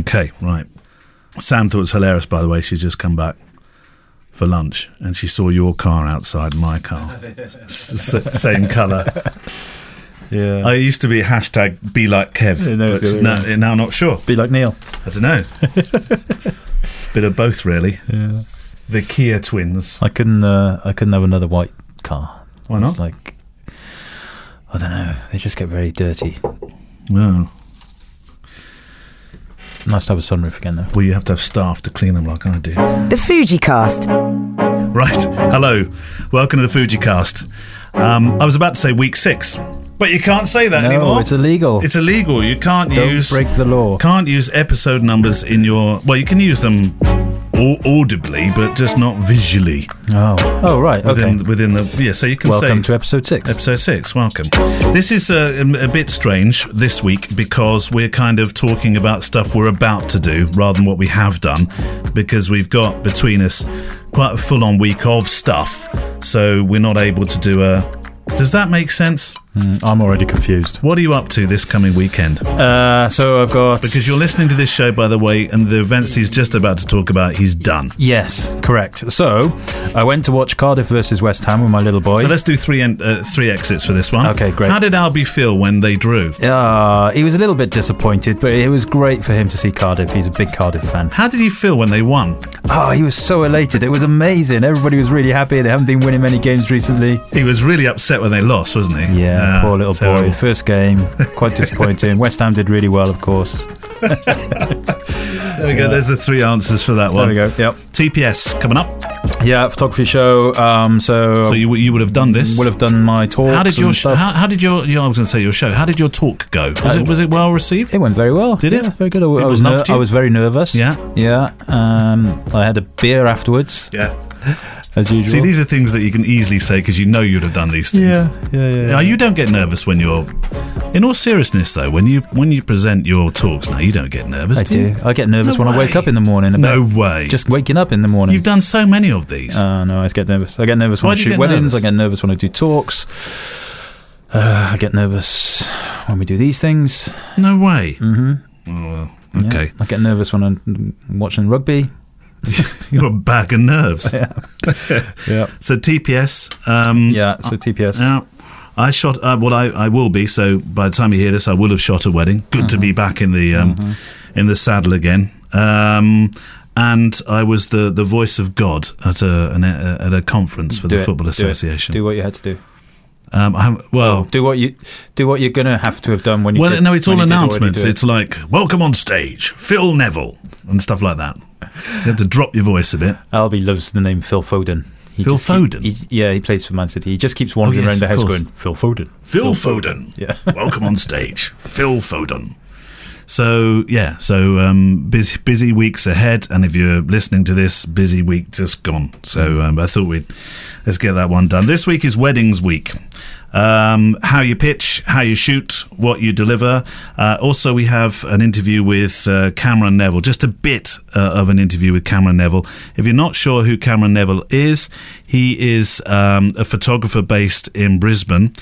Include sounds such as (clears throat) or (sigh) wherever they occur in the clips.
Okay, right. Sam thought it was hilarious, by the way. She's just come back for lunch and she saw your car outside my car. S- same colour. Yeah. I used to be hashtag be like Kev, Yeah, no, but it's now, not sure. Be like Neale. I don't know. (laughs) Bit of both, really. Yeah. The Kia twins. I couldn't. Uh, I couldn't have another white car. Why It's not? like I don't know. They just get very dirty. Oh. Nice to have a sunroof again, though. Well, you have to have staff to clean them like I do. The FujiCast. Right. (laughs) Hello. Welcome to the FujiCast. Um, I was about to say week six, but you can't say that No, anymore. it's illegal. It's illegal. You can't Don't use break the law. Can't use episode numbers in your. Well, you can use them audibly, but just not visually Oh, oh, right. Okay. within within the. Yeah, so you can say Welcome say. to episode six. Episode six, welcome. This is uh, a, a bit strange this week because we're kind of talking about stuff we're about to do rather than what we have done because we've got between us quite a full on week of stuff, so we're not able to do a. Does that make sense? Mm, I'm already confused. What are you up to this coming weekend? Uh, so I've got Because you're listening to this show, by the way, and the events he's just about to talk about, he's done. Yes, correct. So I went to watch Cardiff versus West Ham with my little boy. So let's do three en- uh, three exits for this one. Okay, great. How did Albie feel when they drew? Uh, he was a little bit disappointed, but it was great for him to see Cardiff. He's a big Cardiff fan. How did he feel when they won? Oh, he was so elated. It was amazing. Everybody was really happy. They haven't been winning many games recently. He was really upset when they lost, wasn't he? Yeah, Ah, poor little terrible. boy. First game, quite (laughs) disappointing. West Ham did really well, of course. There we go. There's the three answers for that one. There we go. Yep. TPS coming up. Yeah, photography show. Um, so So you you would have done this. would have done my talk. How did your sh- how, how did your, I was going to say your show? How did your talk go? Was Uh, it was it well received? It went very well. Did it? Very good. I, I was ner- I was very nervous. Yeah. yeah. Um, I had a beer afterwards, Yeah. As usual. See, these are things that you can easily say because you know you'd have done these things. yeah, yeah, yeah. Now, you don't get nervous when you're. In all seriousness, though, when you when you present your talks now, you don't get nervous. I do. you? I get nervous No when I wake up in the morning. About No way. Just waking up in the morning. You've done so many of these. Uh, no, I get nervous. I get nervous when Why I shoot weddings. nervous? I get nervous when I do talks. Uh, I get nervous when we do these things. no way. Mm-hmm. Oh, well, Yeah. okay. I get nervous when I'm watching rugby. (laughs) You're a bag of nerves. Yeah. (laughs) yeah. So TPS. Um, Yeah. So TPS. Yeah. I shot. Uh, well, I, I will be. So by the time you hear this, I will have shot a wedding. Good to be Mm-hmm. back in the um, in the saddle again. Um, and I was the, the voice of God at a an, at a conference for Do the it, Football do. Association. Do what you had to do. Um, I well, do what you do. What you're gonna have to have done when you. well, did, no, it's all you did already announcements. it. It's like welcome on stage, Phil Neville, and stuff like that. You have to drop your voice a bit. Albie loves the name Phil Foden. He Phil just Foden? he- yeah, he plays for Man City. He just keeps wandering Oh, yes, around the house course. going, Phil Foden. Phil, Foden. (laughs) Yeah. Welcome on stage, Phil Foden. So yeah, so um, busy busy weeks ahead, and if you're listening to this, busy week just gone. So um, I thought we'd let's get that one done. This week is weddings week. Um, how you pitch, how you shoot, what you deliver. Uh, also, we have an interview with uh, Cameron Neville, just a bit uh, of an interview with Cameron Neville. If you're not sure who Cameron Neville is, he is um, a photographer based in Brisbane.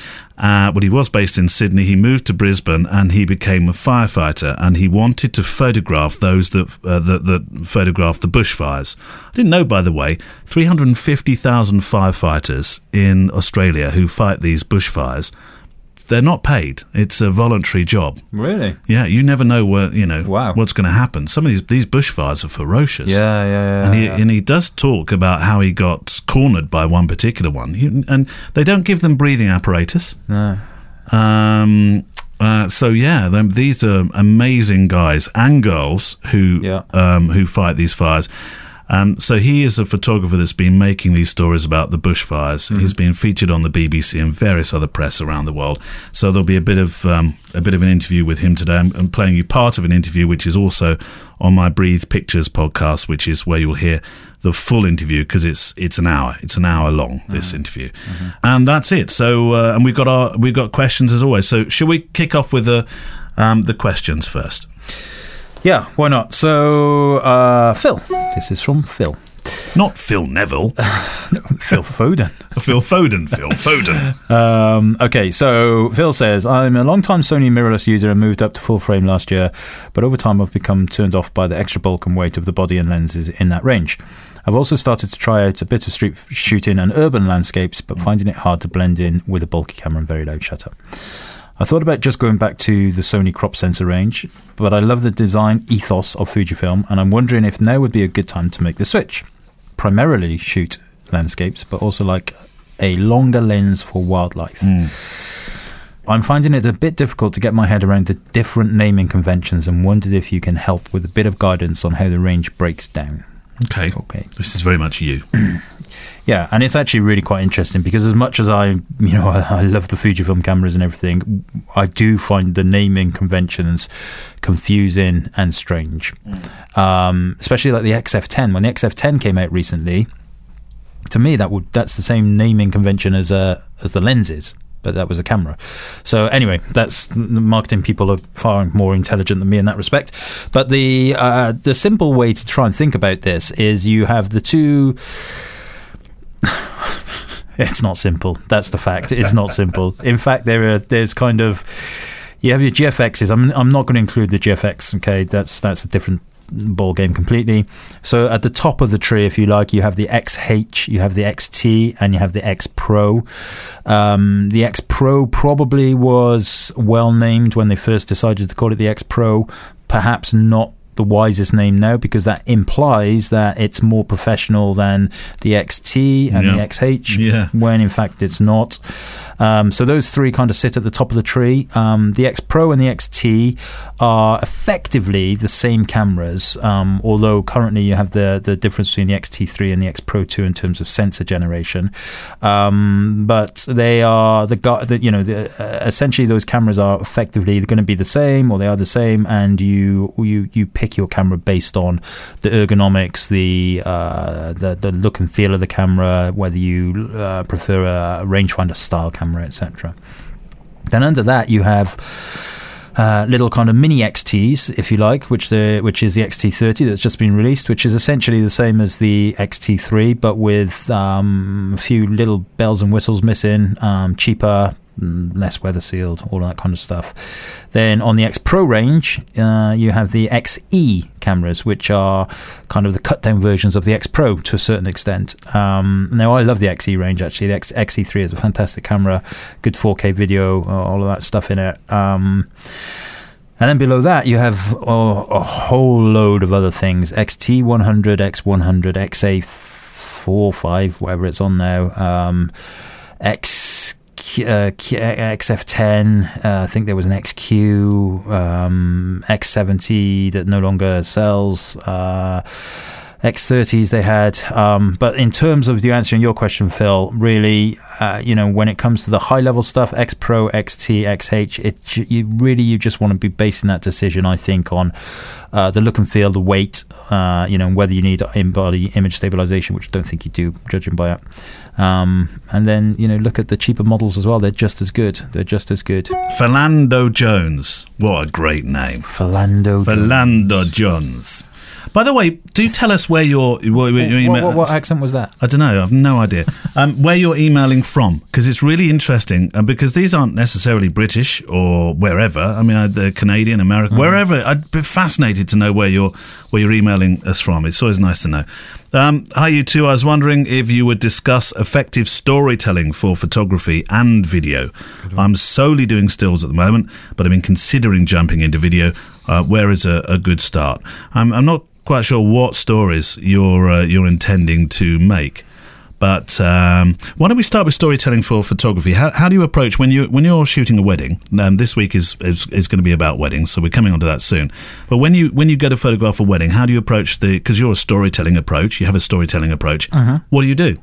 Uh, well, he was based in Sydney. He moved to Brisbane and he became a firefighter. And he wanted to photograph those that uh, that, that photograph the bushfires. I didn't know, by the way, 350,000 firefighters in Australia who fight these bushfires. They're not paid. It's a voluntary job. Really? Yeah, you never know where you know Wow. what's going to happen. Some of these these bushfires are ferocious. Yeah, yeah, yeah. And he, yeah. and he does talk about how he got cornered by one particular one. He, and they don't give them breathing apparatus. No. Um, uh, so yeah, these are amazing guys and girls who Yeah. um, who fight these fires. Um, so he is a photographer that's been making these stories about the bushfires. Mm-hmm. He's been featured on the BBC and various other press around the world. So there'll be a bit of um, a bit of an interview with him today. I'm, I'm playing you part of an interview, which is also on my Breathe Pictures podcast, which is where you'll hear the full interview because it's it's an hour. It's an hour long Mm-hmm. this interview, and that's it. So uh, and we've got our we've got questions as always. So should we kick off with the um, the questions first? Yeah, why not? So, uh, Phil. This is from Phil. Not Phil Neville. (laughs) Phil Foden. Phil Foden. Phil Foden. Um, okay, so Phil says, I'm a long time Sony mirrorless user and moved up to full frame last year, but over time I've become turned off by the extra bulk and weight of the body and lenses in that range. I've also started to try out a bit of street shooting and urban landscapes, but finding it hard to blend in with a bulky camera and very loud shutter. I thought about just going back to the Sony crop sensor range, but I love the design ethos of Fujifilm, and I'm wondering if now would be a good time to make the switch. Primarily shoot landscapes, but also like a longer lens for wildlife. Hmm. I'm finding it a bit difficult to get my head around the different naming conventions and wondered if you can help with a bit of guidance on how the range breaks down. Okay. Okay. This is very much you. (clears throat) Yeah, and it's actually really quite interesting because as much as I, you know, I, (laughs) I love the Fujifilm cameras and everything, I do find the naming conventions confusing and strange. Um, especially like the XF10. When the XF10 came out recently, to me that would that's the same naming convention as uh, as the lenses. But that was a camera. So anyway, that's the marketing people are far more intelligent than me in that respect. But the uh, the simple way to try and think about this is you have the two (laughs) it's not simple. That's the fact. It's not simple. (laughs) In fact, there are there's kind of you have your GFXs. I'm I'm not going to include the GFX. Okay, that's that's a different ball game completely. So at the top of the tree, if you like, you have the XH, you have the XT, and you have the X Pro. Um, the X Pro probably was well named when they first decided to call it the X Pro. Perhaps not the wisest name now because that implies that it's more professional than the XT and the XH, Yeah. when in fact it's not. Um, so those three kind of sit at the top of the tree. Um, the X Pro and the XT are effectively the same cameras, um, although currently you have the the difference between the XT3 and the X Pro 2 in terms of sensor generation. Um, but they are the, the you know the, uh, essentially those cameras are effectively going to be the same or they are the same, and you you you pick your camera based on the ergonomics, the uh, the the look and feel of the camera, whether you uh, prefer a rangefinder style camera, etc. Then under that you have uh, little kind of mini XTs, if you like, which the which is the XT30 that's just been released, which is essentially the same as the XT3, but with um, a few little bells and whistles missing, um, cheaper, less weather sealed, all that kind of stuff. Then on the X Pro range, uh, you have the XE cameras, which are kind of the cut down versions of the X Pro to a certain extent. Um, now, I love the XE range actually. The X- XE3 is a fantastic camera, good 4K video, all of that stuff in it. Um, and then below that, you have oh, a whole load of other things XT100, X100, XA4, 5, whatever it's on now, um, X. Uh, XF10, uh, I think there was an XQ, um, X70 that no longer sells. Uh, X30s they had. Um, but in terms of you answering your question, Phil, really, uh, you know, when it comes to the high level stuff, X Pro, XT, XH, it you really you just want to be basing that decision, I think, on uh, the look and feel, the weight, uh, you know, whether you need in-body image stabilization, which I don't think you do, judging by it. Um, and then you know, look at the cheaper models as well; they're just as good. They're just as good. Philando Jones. What a great name. Philando. Philando Jones. By the way, do tell us where you're. Where, where you're what, what, what accent was that? I don't know. I've no idea um, where you're emailing from because it's really interesting. And because these aren't necessarily British or wherever. I mean, uh, they're Canadian, American, wherever. I'd be fascinated to know where you're where you're emailing us from. It's always nice to know. Um, hi, you two. I was wondering if you would discuss effective storytelling for photography and video. I'm solely doing stills at the moment, but I've been considering jumping into video. Uh, where is a, a good start? I'm, I'm not quite sure what stories you're uh, you're intending to make. But um, why don't we start with storytelling for photography? How, how do you approach when you when you're shooting a wedding? Um, this week is, is is going to be about weddings, so we're coming on to that soon. But when you when you go to photograph a wedding, how do you approach the? Because you're a storytelling approach, you have a storytelling approach. What do you do?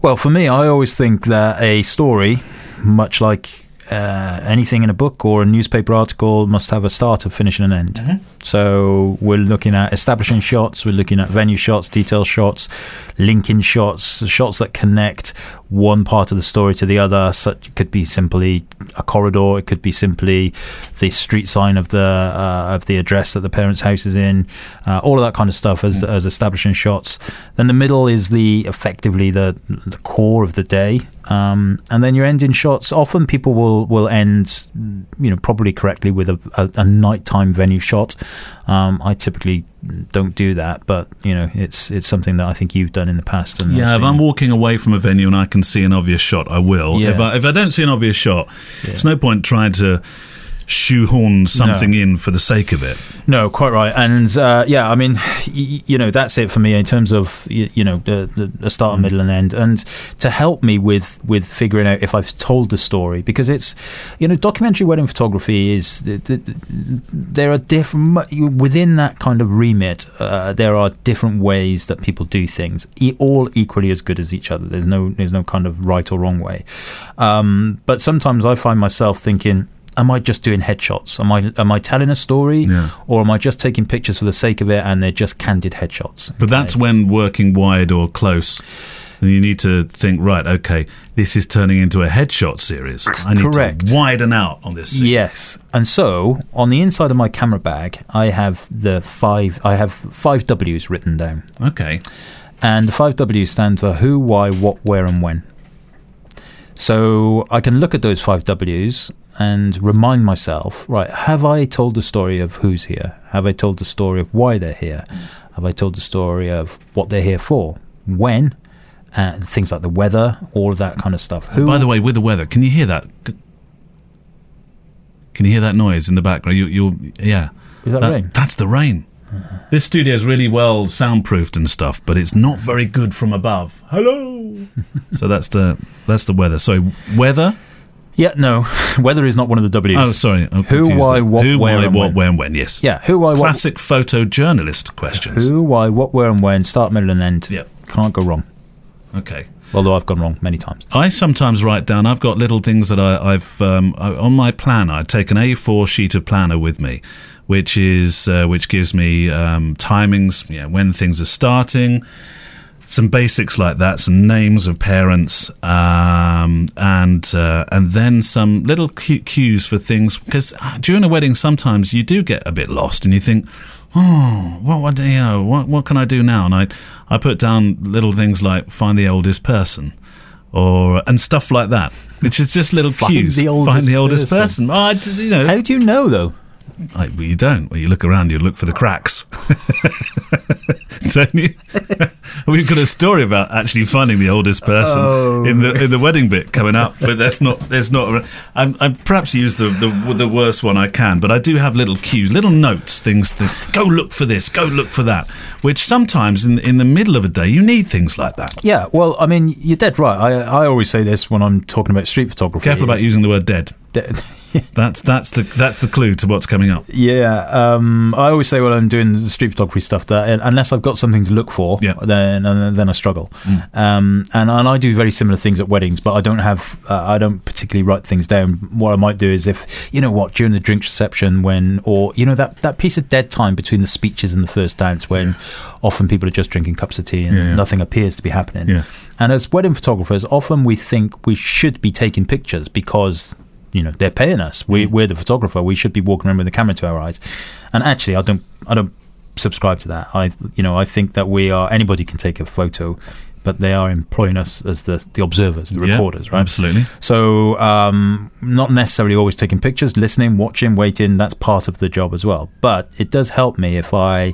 Well, for me, I always think that a story, much like uh, anything in a book or a newspaper article, must have a start, a finish, and an end. So we're looking at establishing shots, we're looking at venue shots, detail shots, linking shots, shots that connect one part of the story to the other. Such it could be simply a corridor, it could be simply the street sign of the uh, of the address that the parents' house is in, uh, all of that kind of stuff as, as establishing shots. Then the middle is the effectively the the core of the day, um, and then your ending shots. Often people will will end, you know, probably correctly with a, a, a nighttime venue shot. Um, I typically don't do that, but you know, it's it's something that I think you've done in the past. And Yeah, if I'm walking away from a venue and I can see an obvious shot, I will. Yeah. If I if I don't see an obvious shot, it's no point trying to shoehorn something in for the sake of it. No, quite right. And uh, yeah, I mean, y- you know, that's it for me in terms of you, you know the, the, start, middle, and end, and to help me with with figuring out if I've told the story because it's you know documentary wedding photography is the, the, there are different within that kind of remit. Uh, there are different ways that people do things, e- all equally as good as each other. There's no there's no kind of right or wrong way. Um, but sometimes I find myself thinking. Am I just doing headshots? Am I am I telling a story, Yeah. or am I just taking pictures for the sake of it and they're just candid headshots? But that's when working wide or close, and you need to think, right, okay, this is turning into a headshot series. I need Correct. to widen out on this. scene. Yes, and so on the inside of my camera bag, I have the five. I have five W's written down, Okay. and the five W's stand for who, why, what, where, and when. So I can look at those five W's and remind myself, right, have I told the story of who's here? Have I told the story of why they're here? Have I told the story of what they're here for? When? And things like the weather, all of that kind of stuff. Who? By the way, with the weather, can you hear that? Can you hear that noise in the background? You, you'll, yeah. Is that rain? That's the rain. Uh-huh. This studio is really well soundproofed and stuff, but it's not very good from above. Hello. (laughs) so that's the that's the weather. So weather. Yeah, no. (laughs) Weather is not one of the W's. Oh, sorry. I'm Who, why, there. what, Who, where, why, and what, when. where, and when? Yes. Yeah, who, why, what, Classic photojournalist questions. who, why, what, where, and when. Start, middle, and end. Yep. Can't go wrong. Okay. Although I've gone wrong many times. I sometimes write down. I've got little things that I, I've um, on my planner. I take an A4 sheet of planner with me, which is uh, which gives me um, timings, yeah, when things are starting, some basics like that, some names of parents, um, and uh, and then some little cues for things. Because during a wedding, sometimes you do get a bit lost, and you think. Oh, what, what, you know, what, what can I do now? And I, I put down little things like find the oldest person, or and stuff like that, which is just little Find cues. the find the oldest person. person. Oh, I you know, How do you know, though? I, well, you don't. Well, you look around, you look for the cracks. (laughs) don't you? (laughs) We've got a story about actually finding the oldest person Oh. in the in the wedding bit coming up, but that's not. There's not. I'm, I'm perhaps use the, the the worst one I can, but I do have little cues, little notes, things to go look for this, go look for that. Which sometimes in in the middle of a day you need things like that. Yeah, well, I mean, you're dead right. I, I always say this when I'm talking about street photography. Careful about using the word dead. (laughs) That's that's the that's the clue to what's coming up. Yeah, um, I always say when I'm doing the street photography stuff that uh, unless I've got something to look for, Yeah. Mm. then then then I struggle. Um, and and I do very similar things at weddings, but I don't have uh, I don't particularly write things down. What I might do is if you know what during the drinks reception when or you know that that piece of dead time between the speeches and the first dance when often people are just drinking cups of tea and Yeah, yeah. nothing appears to be happening. Yeah. And as wedding photographers, often we think we should be taking pictures because you know they're paying us. Mm. We, we're the photographer. We should be walking around with a camera to our eyes. And actually, I don't. I don't subscribe to that. I you know I think that we are anybody can take a photo, but they are employing us as the the observers, the Yeah, recorders, right? Absolutely. So, um, not necessarily always taking pictures, listening, watching, waiting, that's part of the job as well. But it does help me if I,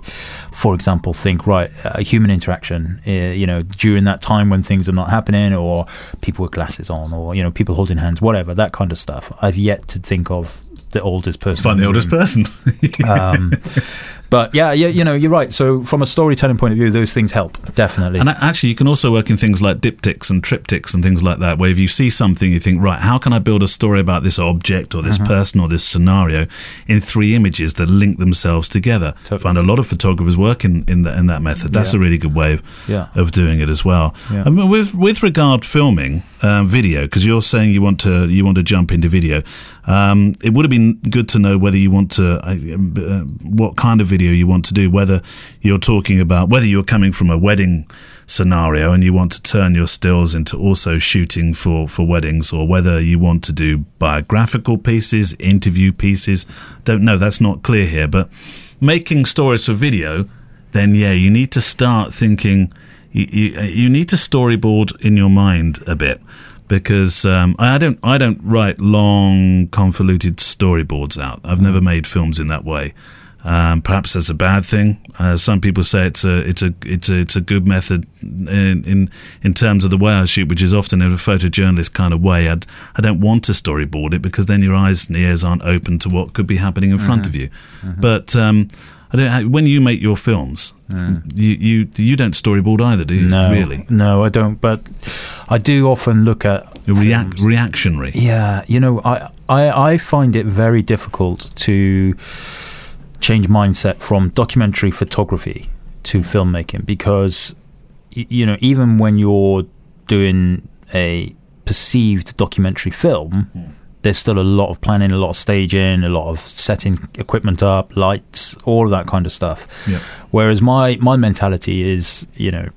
for example, think, right, a human interaction, uh, you know, during that time when things are not happening or people with glasses on or, you know, people holding hands, whatever, that kind of stuff. I've yet to think of the oldest person. Find in the oldest person. (laughs) Um, but yeah, yeah, you know, you're right. So from a storytelling point of view, those things help definitely. And actually, you can also work in things like diptychs and triptychs and things like that, where if you see something, you think, right, how can I build a story about this object or this Mm-hmm. person or this scenario in three images that link themselves together? Totally. I find a lot of photographers work in, in, that in that method. That's Yeah. a really good way of, Yeah. of doing it as well. Yeah. I mean, with with regard filming um, video, because you're saying you want to you want to jump into video. Um, it would have been good to know whether you want to, uh, uh, what kind of video you want to do, whether you're talking about, whether you're coming from a wedding scenario and you want to turn your stills into also shooting for, for weddings, or whether you want to do biographical pieces, interview pieces. Don't know, that's not clear here, but making stories for video, then yeah, you need to start thinking, you, you, you need to storyboard in your mind a bit because um, I don't I don't write long convoluted storyboards out. I've never made films in that way. Um, perhaps that's a bad thing. Uh, some people say it's a it's a it's a it's a good method in in, in terms of the way I shoot, which is often in a photojournalist kind of way. I'd, I don't want to storyboard it because then your eyes and ears aren't open to what could be happening in mm-hmm. front of you. Mm-hmm. But um, I don't. When you make your films, mm. you you you don't storyboard either, do you? No, really. No, I don't. But I do often look at react reactionary. Yeah, you know, I, I I find it very difficult to change mindset from documentary photography to filmmaking because you know even when you're doing a perceived documentary film. Mm there's still a lot of planning, a lot of staging, a lot of setting equipment up, lights, all of that kind of stuff. Yep. Whereas my my mentality is, you know,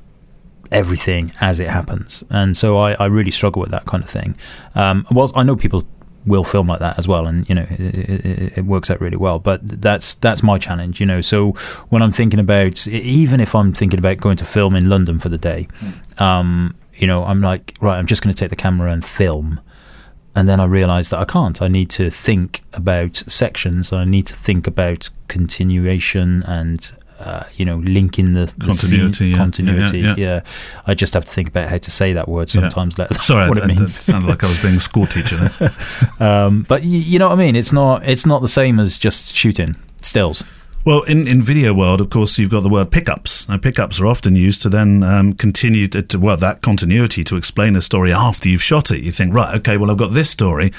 everything as it happens, and so I, I really struggle with that kind of thing. Um, whilst I know people will film like that as well, and you know it, it, it, works out really well. But that's that's my challenge, you know. So when I'm thinking about, even if I'm thinking about going to film in London for the day, mm. um, you know, I'm like, right, I'm just going to take the camera and film and then I realised that I can't. I need to think about sections. I need to think about continuation and uh, you know linking the, the continuity. Scene, yeah. continuity. Yeah, yeah, yeah, I just have to think about how to say that word sometimes. Let Sorry, what it means. It sounded like I was being a school teacher. (laughs) um, but you, you know what I mean. It's not. It's not the same as just shooting stills. Well, in, in video world, of course, you've got the word pickups. Now, pickups are often used to then um, continue to, to, well, that continuity to explain a story after you've shot it. You think, right, okay, well, I've got this story.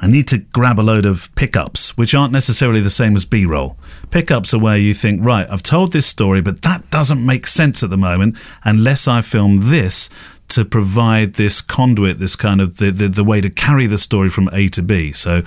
I need to grab a load of pickups, which aren't necessarily the same as B roll. Pickups are where you think, right, I've told this story, but that doesn't make sense at the moment unless I film this to provide this conduit, this kind of the, the, the way to carry the story from A to B. So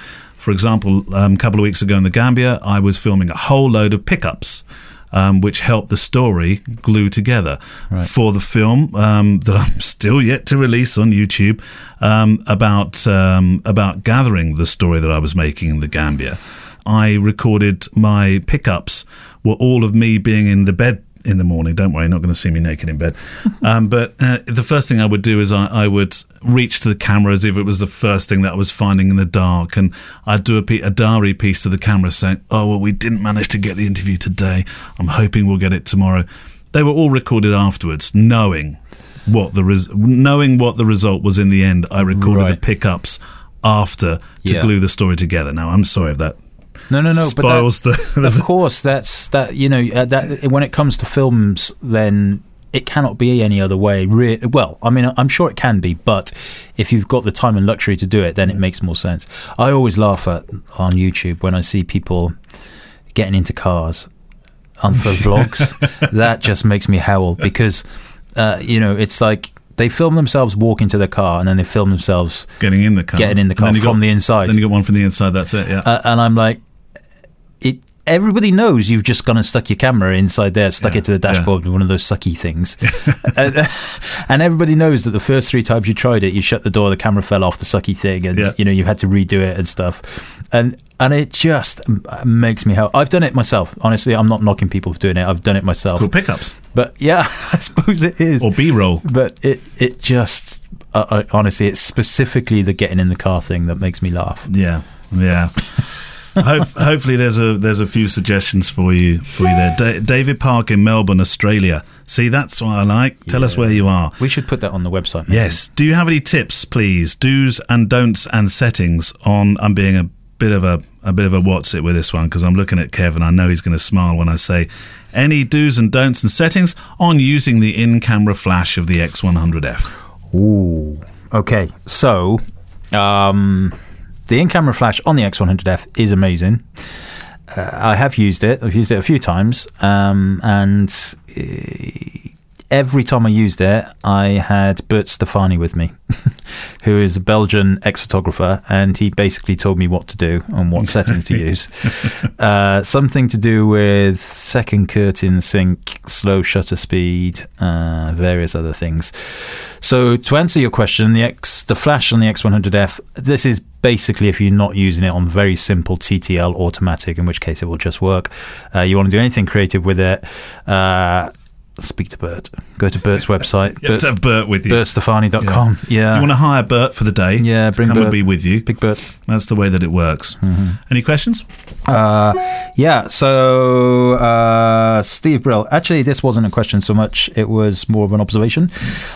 for example, um, a couple of weeks ago in the Gambia, I was filming a whole load of pickups. Um, which helped the story glue together right. for the film um, (laughs) that I'm still yet to release on YouTube um, about um, about gathering the story that I was making in the Gambia. I recorded my pickups were all of me being in the bed in the morning. Don't worry, not going to see me naked in bed. (laughs) um, but uh, the first thing I would do is I, I, would reach to the camera as if it was the first thing that I was finding in the dark, and I'd do a, a diary piece to the camera saying, "Oh well, we didn't manage to get the interview today. I'm hoping we'll get it tomorrow." They were all recorded afterwards, knowing what the res- knowing what the result was in the end. I recorded right. the pickups after to yeah. glue the story together. Now, I'm sorry if that no, no, no. Spoils but that, the. (laughs) of course, that's that. You know, uh, that when it comes to films, then it cannot be any other way. Re- well, I mean, I'm sure it can be, but if you've got the time and luxury to do it, then it makes more sense. I always laugh at on YouTube when I see people getting into cars on for (laughs) vlogs. That just makes me howl because, uh, you know, it's like they film themselves walking to the car and then they film themselves getting in the car, getting in the car from got, the inside. Then you got one from the inside. That's it. Yeah. Uh, and I'm like, everybody knows you've just gone and stuck your camera inside there, stuck yeah, it to the dashboard yeah. with one of those sucky things. and, (laughs) (laughs) and, everybody knows that the first three times you tried it, you shut the door, the camera fell off the sucky thing, and yeah. you know you've had to redo it and stuff. And and it just makes me help. I've done it myself. Honestly, I'm not knocking people for doing it. I've done it myself. Cool pickups. But yeah, (laughs) I suppose it is. Or B roll. But it it just uh, honestly, it's specifically the getting in the car thing that makes me laugh. Yeah, yeah. Hope, hopefully, there's a there's a few suggestions for you for you there. Da- David Park in Melbourne, Australia. See, that's what I like. Tell yeah. us where you are. We should put that on the website. Maybe. Yes. Do you have any tips, please? Do's and don'ts and settings on. I'm being a bit of a a bit of a what's it with this one because I'm looking at Kevin. I know he's going to smile when I say any do's and don'ts and settings on using the in-camera flash of the X100F. Ooh. Okay. So, um, the in-camera flash on the X100F is amazing. Uh, I have used it. I've used it a few times, um, and uh, every time I used it, I had Bert Stephani with me, (laughs) who is a Belgian ex photographer, and he basically told me what to do and what settings to use. (laughs) Uh, something to do with second curtain sync, slow shutter speed, uh, various other things. So to answer your question, the X, the flash on the X100F, this is basically if you're not using it on very simple TTL automatic, in which case it will just work. Uh, you want to do anything creative with it. Uh, speak to Bert. Go to Bert's website. (laughs) You to have Bert with you. BertStephani.com. Yeah. You want to hire Bert for the day? Yeah, bring come and be with you. Big Bert. That's the way that it works. Any questions? Uh, yeah, so uh, Steve Brill. Actually, this wasn't a question so much, it was more of an observation.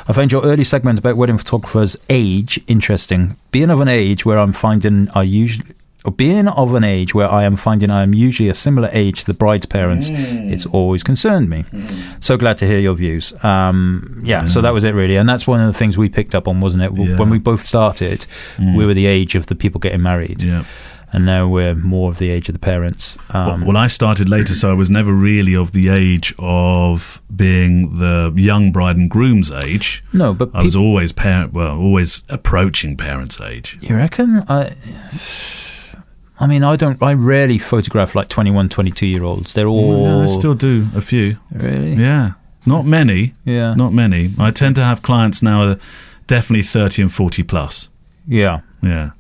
I found your early segment about wedding photographers' age interesting. Being of an age where I'm finding I usually. Or being of an age where I am finding I am usually a similar age to the bride's parents, it's always concerned me. So glad to hear your views. Um, yeah, so that was it really, and that's one of the things we picked up on, wasn't it? Yeah. When we both started, we were the age of the people getting married, Yeah. and now we're more of the age of the parents. Um, well, I started later, so I was never really of the age of being the young bride and groom's age. no, but I was always parent, well, always approaching parents' age. you reckon? I, I mean, I don't. I rarely photograph like 21, 22 year olds. They're all Yeah, I still do a few. really. Yeah, not many. Yeah. Not many. I tend to have clients now definitely thirty and forty plus. Yeah. Yeah.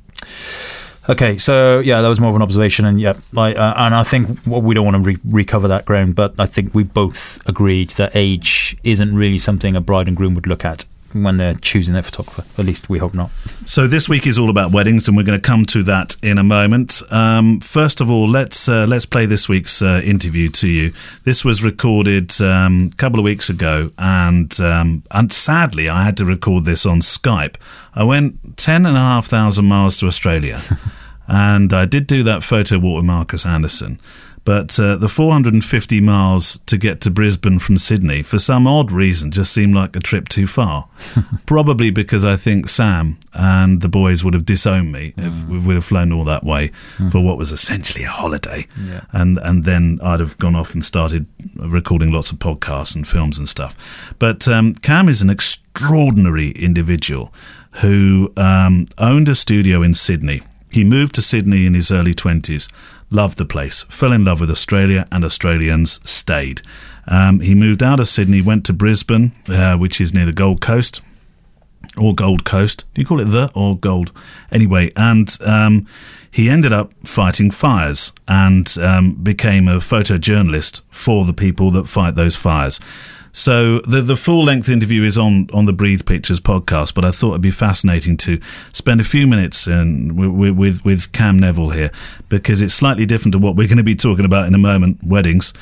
Okay, so yeah, that was more of an observation, and yeah, I, uh, and I think well, we don't want to re- recover that ground, but I think we both agreed that age isn't really something a bride and groom would look at when they're choosing their photographer. At least we hope not. So this week is all about weddings, and we're going to come to that in a moment. Um, first of all, let's uh, let's play this week's uh, interview to you. This was recorded um, a couple of weeks ago, and um, and sadly, I had to record this on Skype. I went ten and a half thousand miles to Australia, (laughs) and I did do that photo walk with Marcus Anderson. But uh, the 450 miles to get to Brisbane from Sydney, for some odd reason, just seemed like a trip too far. (laughs) Probably because I think Sam and the boys would have disowned me if we would have flown all that way for what was essentially a holiday. Yeah. And and then I'd have gone off and started recording lots of podcasts and films and stuff. But um, Cam is an extraordinary individual who um, owned a studio in Sydney. He moved to Sydney in his early 20s, loved the place, fell in love with Australia, and Australians stayed. Um, he moved out of Sydney, went to Brisbane, uh, which is near the Gold Coast, or Gold Coast. Do you call it the or Gold? Anyway, and um, he ended up fighting fires and um, became a photojournalist for the people that fight those fires. So the the full length interview is on on the Breathe Pictures podcast, but I thought it'd be fascinating to spend a few minutes um, in, with, with with Cam Neville here because it's slightly different to what we're going to be talking about in a moment, weddings.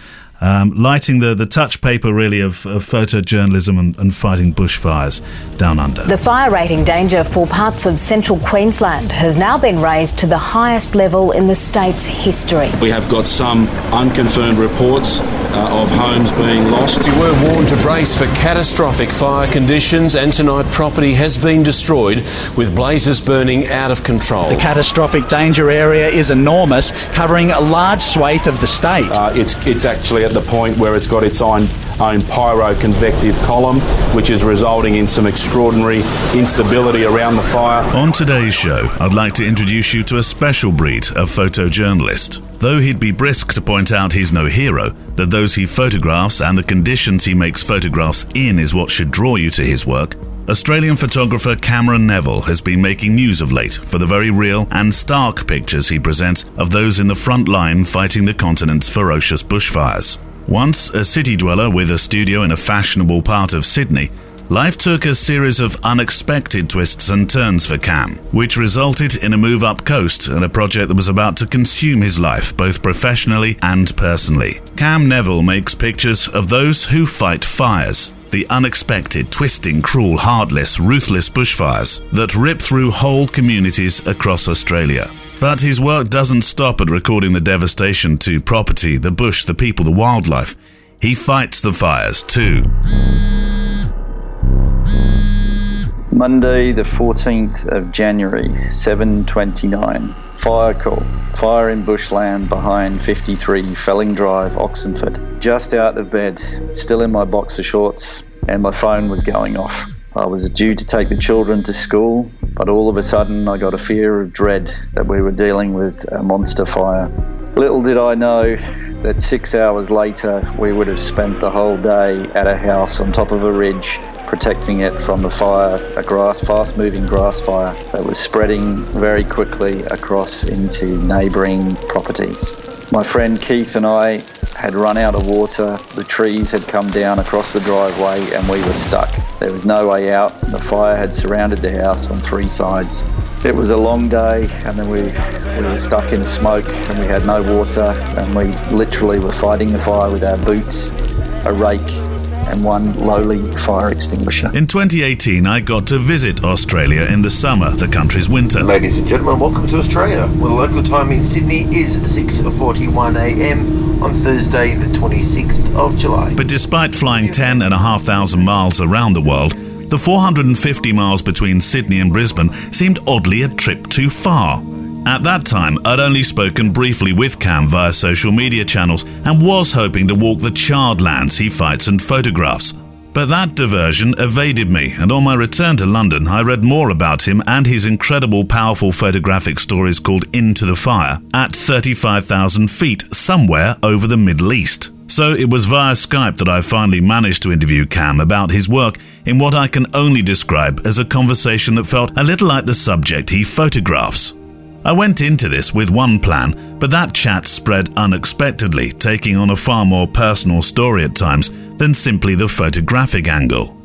Um, lighting the, the touch paper really of, of photojournalism and, and fighting bushfires down under. The fire rating danger for parts of central Queensland has now been raised to the highest level in the state's history. We have got some unconfirmed reports uh, of homes being lost. We were warned to brace for catastrophic fire conditions, and tonight property has been destroyed with blazes burning out of control. The catastrophic danger area is enormous, covering a large swathe of the state. Uh, it's, it's actually at the point where it's got its own, own pyroconvective column, which is resulting in some extraordinary instability around the fire. On today's show, I'd like to introduce you to a special breed of photojournalist. Though he'd be brisk to point out he's no hero, that those he photographs and the conditions he makes photographs in is what should draw you to his work, Australian photographer Cameron Neville has been making news of late for the very real and stark pictures he presents of those in the front line fighting the continent's ferocious bushfires. Once a city dweller with a studio in a fashionable part of Sydney, life took a series of unexpected twists and turns for Cam, which resulted in a move up coast and a project that was about to consume his life both professionally and personally. Cam Neville makes pictures of those who fight fires. The unexpected, twisting, cruel, heartless, ruthless bushfires that rip through whole communities across Australia. But his work doesn't stop at recording the devastation to property, the bush, the people, the wildlife. He fights the fires too. Monday, the 14th of January, 7:29. Fire call. Fire in bushland behind 53 Felling Drive, Oxenford. Just out of bed, still in my boxer shorts and my phone was going off. I was due to take the children to school, but all of a sudden I got a fear of dread that we were dealing with a monster fire. Little did I know that six hours later we would have spent the whole day at a house on top of a ridge protecting it from the fire, a grass, fast moving grass fire that was spreading very quickly across into neighbouring properties. My friend Keith and I had run out of water, the trees had come down across the driveway, and we were stuck. There was no way out, the fire had surrounded the house on three sides. It was a long day, and then we, we were stuck in smoke, and we had no water, and we literally were fighting the fire with our boots, a rake, and one lowly fire extinguisher. In 2018, I got to visit Australia in the summer, the country's winter. Ladies and gentlemen, welcome to Australia. Well, the local time in Sydney is 6.41am on Thursday, the 26th of July. But despite flying 10 and a half thousand miles around the world, the 450 miles between Sydney and Brisbane seemed oddly a trip too far. At that time, I'd only spoken briefly with Cam via social media channels and was hoping to walk the charred lands he fights and photographs. But that diversion evaded me, and on my return to London, I read more about him and his incredible, powerful photographic stories called Into the Fire at 35,000 feet, somewhere over the Middle East. So it was via Skype that I finally managed to interview Cam about his work in what I can only describe as a conversation that felt a little like the subject he photographs. I went into this with one plan, but that chat spread unexpectedly, taking on a far more personal story at times than simply the photographic angle.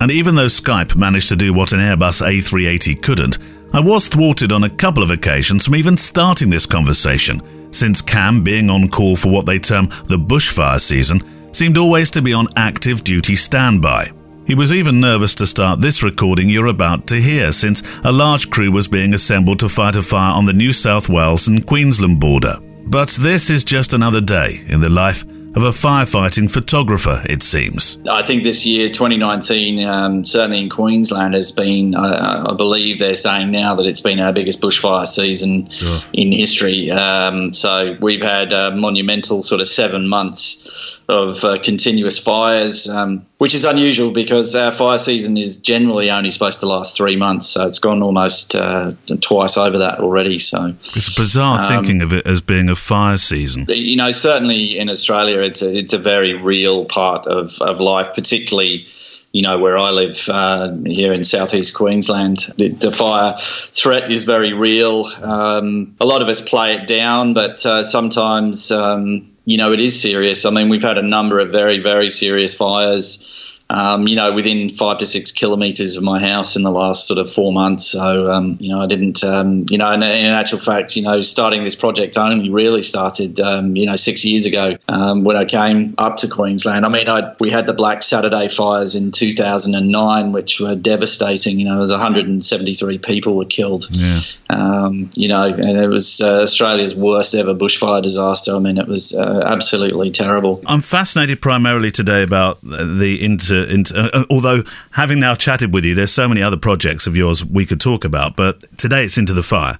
And even though Skype managed to do what an Airbus A380 couldn't, I was thwarted on a couple of occasions from even starting this conversation, since Cam, being on call for what they term the bushfire season, seemed always to be on active duty standby. He was even nervous to start this recording you're about to hear, since a large crew was being assembled to fight a fire on the New South Wales and Queensland border. But this is just another day in the life of a firefighting photographer, it seems. I think this year, 2019, um, certainly in Queensland, has been, uh, I believe they're saying now that it's been our biggest bushfire season Sure. in history. Um, so we've had a monumental sort of seven months of uh, continuous fires, um, which is unusual because our fire season is generally only supposed to last three months. So it's gone almost uh, twice over that already. So It's bizarre Um, thinking of it as being a fire season. you know, certainly in Australia, it's a, it's a very real part of, of life, particularly, you know, where I live uh, here in southeast Queensland. The, the fire threat is very real. Um, a lot of us play it down, but uh, sometimes, um, you know, it is serious. I mean, we've had a number of very, very serious fires. Um, you know, within five to six kilometres of my house in the last sort of four months. So, um, you know, I didn't, um, you know, and in actual fact, you know, starting this project only really started, um, you know, six years ago um, when I came up to Queensland. I mean, I, we had the Black Saturday fires in 2009, which were devastating. You know, it was 173 people were killed. Yeah. Um, you know, and it was uh, Australia's worst ever bushfire disaster. I mean, it was uh, absolutely terrible. I'm fascinated primarily today about the inter. Inter uh, although having now chatted with you, there's so many other projects of yours we could talk about. But today it's into the fire.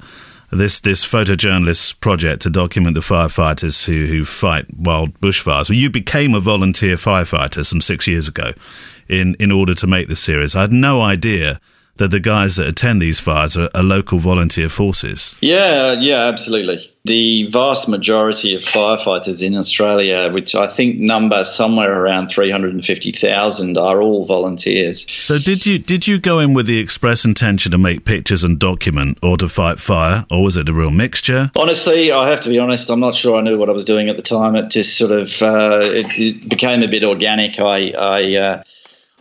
This this photojournalist project to document the firefighters who, who fight wild bushfires. Well, you became a volunteer firefighter some six years ago, in in order to make the series. I had no idea that the guys that attend these fires are, are local volunteer forces. Yeah, yeah, absolutely. The vast majority of firefighters in Australia, which I think number somewhere around 350,000, are all volunteers. So did you did you go in with the express intention to make pictures and document, or to fight fire, or was it a real mixture? Honestly, I have to be honest. I'm not sure I knew what I was doing at the time. It just sort of uh, it, it became a bit organic. I I, uh,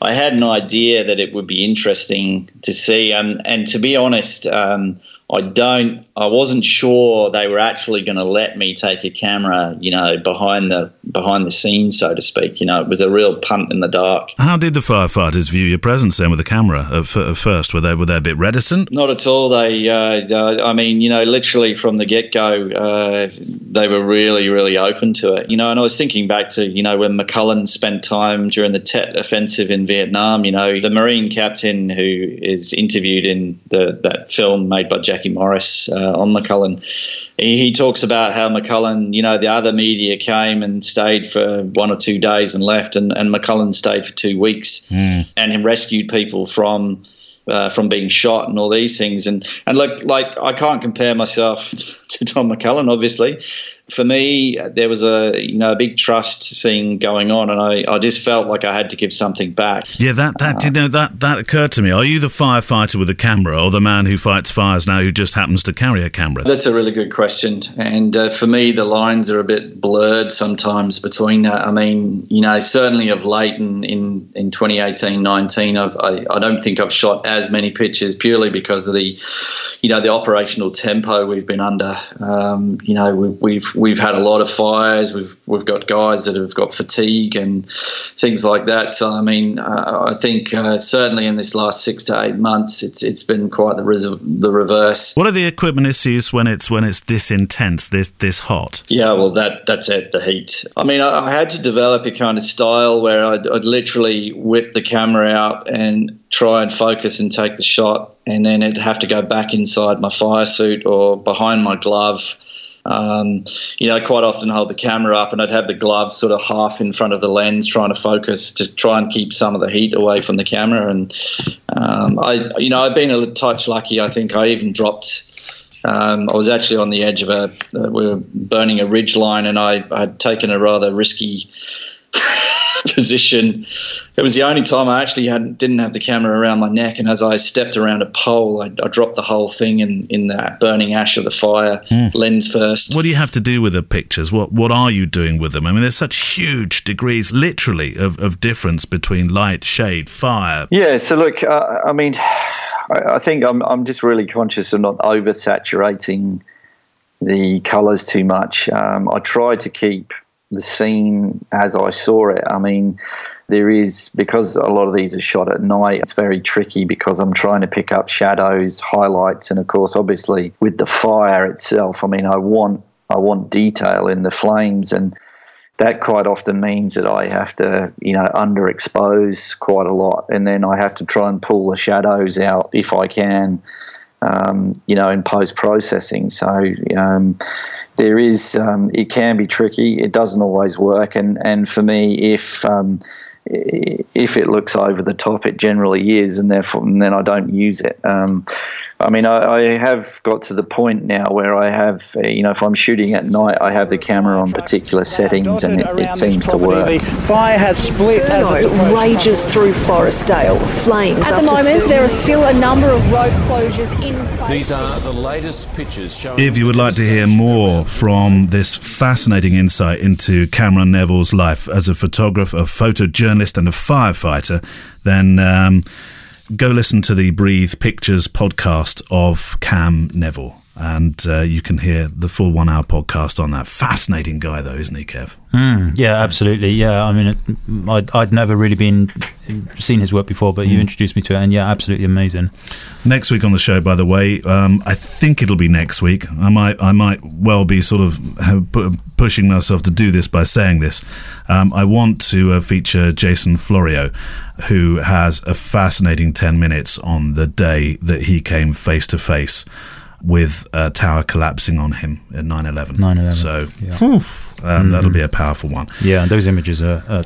I had an idea that it would be interesting to see, um, and to be honest, um, I don't. I wasn't sure they were actually going to let me take a camera, you know, behind the behind the scenes, so to speak. You know, it was a real punt in the dark. How did the firefighters view your presence then with the camera at, at first? Were they were they a bit reticent? Not at all. They, uh, uh, I mean, you know, literally from the get go, uh, they were really, really open to it. You know, and I was thinking back to, you know, when McCullin spent time during the Tet offensive in Vietnam. You know, the Marine captain who is interviewed in the that film made by Jacqui Morris uh, on McCullin. He, he, talks about how McCullin, you know, the other media came and stayed for one or two days and left, and, and McCullin stayed for two weeks mm. and rescued people from. Uh, from being shot and all these things, and and look, like I can't compare myself (laughs) to Don McCullin, obviously, for me, there was a you know a big trust thing going on, and I, I just felt like I had to give something back. Yeah, that that uh, you know that that occurred to me. Are you the firefighter with a camera, or the man who fights fires now who just happens to carry a camera? That's a really good question, and uh, for me, the lines are a bit blurred sometimes between that. I mean, you know, certainly of late in in, in 2018, 19, I've, I I don't think I've shot as many pictures purely because of the you know the operational tempo we've been under. Um, you know, we, we've we've had a lot of fires. We've we've got guys that have got fatigue and things like that. So I mean, uh, I think uh, certainly in this last six to eight months, it's it's been quite the res- the reverse. What are the equipment issues when it's when it's this intense, this this hot? Yeah, well, that that's it, the heat. I mean, I, I had to develop a kind of style where I'd, I'd literally whip the camera out and try and focus and take the shot, and then it'd have to go back inside my fire suit or behind my glove um, you know, quite often hold the camera up and I'd have the glove sort of half in front of the lens, trying to focus to try and keep some of the heat away from the camera. And um, I, you know, I've been a touch lucky. I think I even dropped. Um, I was actually on the edge of a. Uh, we were burning a ridge line, and I had taken a rather risky (laughs) position. It was the only time I actually had didn't have the camera around my neck, and as I stepped around a pole, I, I dropped the whole thing in in that burning ash of the fire. Mm. Lens first. What do you have to do with the pictures? What what are you doing with them? I mean, there's such huge degrees, literally, of, of difference between light, shade, fire. Yeah. So look, uh, I mean, I, I think I'm I'm just really conscious of not oversaturating the colours too much. Um, I try to keep the scene as I saw it. I mean, there is because a lot of these are shot at night. It's very tricky because I'm trying to pick up shadows, highlights, and of course, obviously, with the fire itself. I mean, I want I want detail in the flames and. That quite often means that I have to, you know, underexpose quite a lot, and then I have to try and pull the shadows out if I can, um, you know, in post processing. So um, there is, um, it can be tricky. It doesn't always work, and and for me, if um, if it looks over the top, it generally is, and therefore, and then I don't use it. Um, I mean, I, I, have got to the point now where I have, uh, you know, if I'm shooting at night, I have the camera on particular settings, and it, it seems to work. The fire has split Inferno as it rages through Forestdale. Flames. At the moment, there are still a number of road closures in place. These are the latest pictures showing. If you would like to hear more from this fascinating insight into Cameron Neville's life as a photographer, a photojournalist, and a firefighter, then. Um, go listen to the Breathe Pictures podcast of Cam Neville. And uh, you can hear the full one hour podcast on that. Fascinating guy, though, isn't he, Kev? Mm, yeah, absolutely. Yeah, I mean, I'd, I'd, never really been seen his work before, but mm. you introduced me to it, and yeah, absolutely amazing. Next week on the show, by the way, um, I think it'll be next week. I might, I might well be sort of pushing myself to do this by saying this. Um, I want to uh, feature Jason Florio, who has a fascinating ten minutes on the day that he came face to face with a tower collapsing on him at 9-11. 9-11. So yeah. um, that'll be a powerful one. Yeah, those images are, are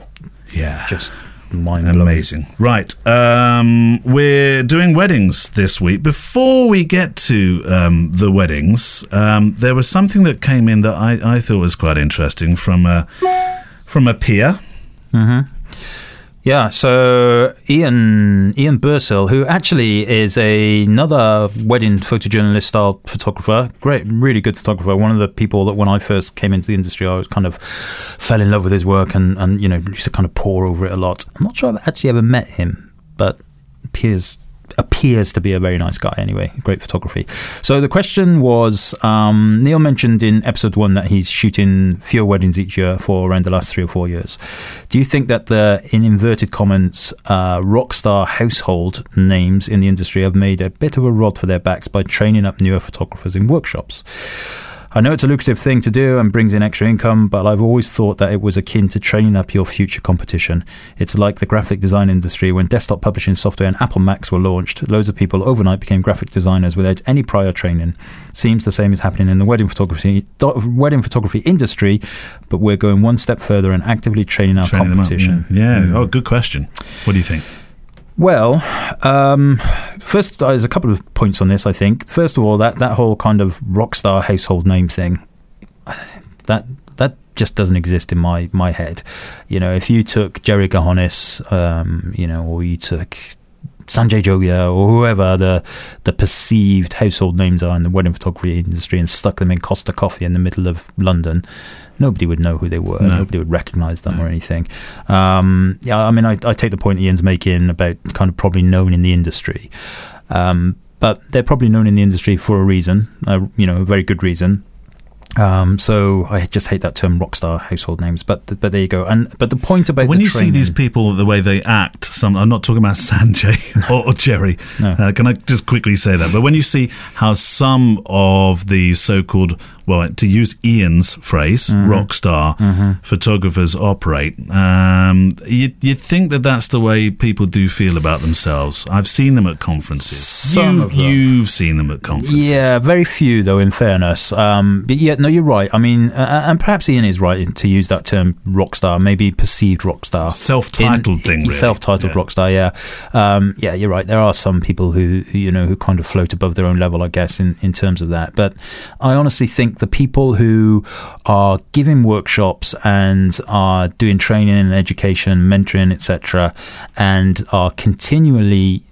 yeah just mind amazing. Right, um, we're doing weddings this week. Before we get to um, the weddings, um, there was something that came in that I, I thought was quite interesting from a from a peer. Mm-hmm. Yeah, so Ian Ian Bursell, who actually is a, another wedding photojournalist style photographer, great, really good photographer. One of the people that when I first came into the industry, I was kind of fell in love with his work and, and you know used to kind of pour over it a lot. I'm not sure I've actually ever met him, but appears appears to be a very nice guy anyway. Great photography. So the question was um, Neale mentioned in episode one that he's shooting fewer weddings each year for around the last three or four years. Do you think that the, in inverted comments, uh, rock star household names in the industry have made a bit of a rod for their backs by training up newer photographers in workshops? I know it's a lucrative thing to do and brings in extra income, but I've always thought that it was akin to training up your future competition. It's like the graphic design industry when desktop publishing software and Apple Macs were launched. Loads of people overnight became graphic designers without any prior training. Seems the same is happening in the wedding photography wedding photography industry, but we're going one step further and actively training our Training them up, competition. yeah. Yeah. Oh, good question. What do you think? Well, um, first, there's a couple of points on this. I think first of all, that that whole kind of rock star household name thing, that that just doesn't exist in my my head. You know, if you took Jerry Ghionis, um, you know, or you took Sanjay Jogia or whoever the the perceived household names are in the wedding photography industry and stuck them in Costa Coffee in the middle of London, nobody would know who they were. No. Nobody would recognise them or anything. Um, yeah, I mean, I, I take the point Ian's making about kind of probably known in the industry. Um, but they're probably known in the industry for a reason, uh, you know, a very good reason. Um, so I just hate that term rockstar household names, but but there you go. And but the point about when the you see these people, the way they act, some I'm not talking about (laughs) Sanjay or, or Jerry. No. Uh, can I just quickly say that? But when you see how some of the so-called, well, to use Ian's phrase, Mm-hmm. rock star photographers operate, um, you you think that that's the way people do feel about themselves. I've seen them at conferences. Some you, of them. You've seen them at conferences. Yeah, very few though. In fairness, um, but yeah, no, you're right. I mean, uh, and perhaps Ian is right to use that term rock star, maybe perceived rock star, Self-titled In- thing, really. self-titled Yeah. rock star. Yeah, um, yeah, you're right. There are some people who who, you know who kind of float above their own level, I guess, in in terms of that. But I honestly think the people who are giving workshops and are doing training and education, mentoring, etc., and are continually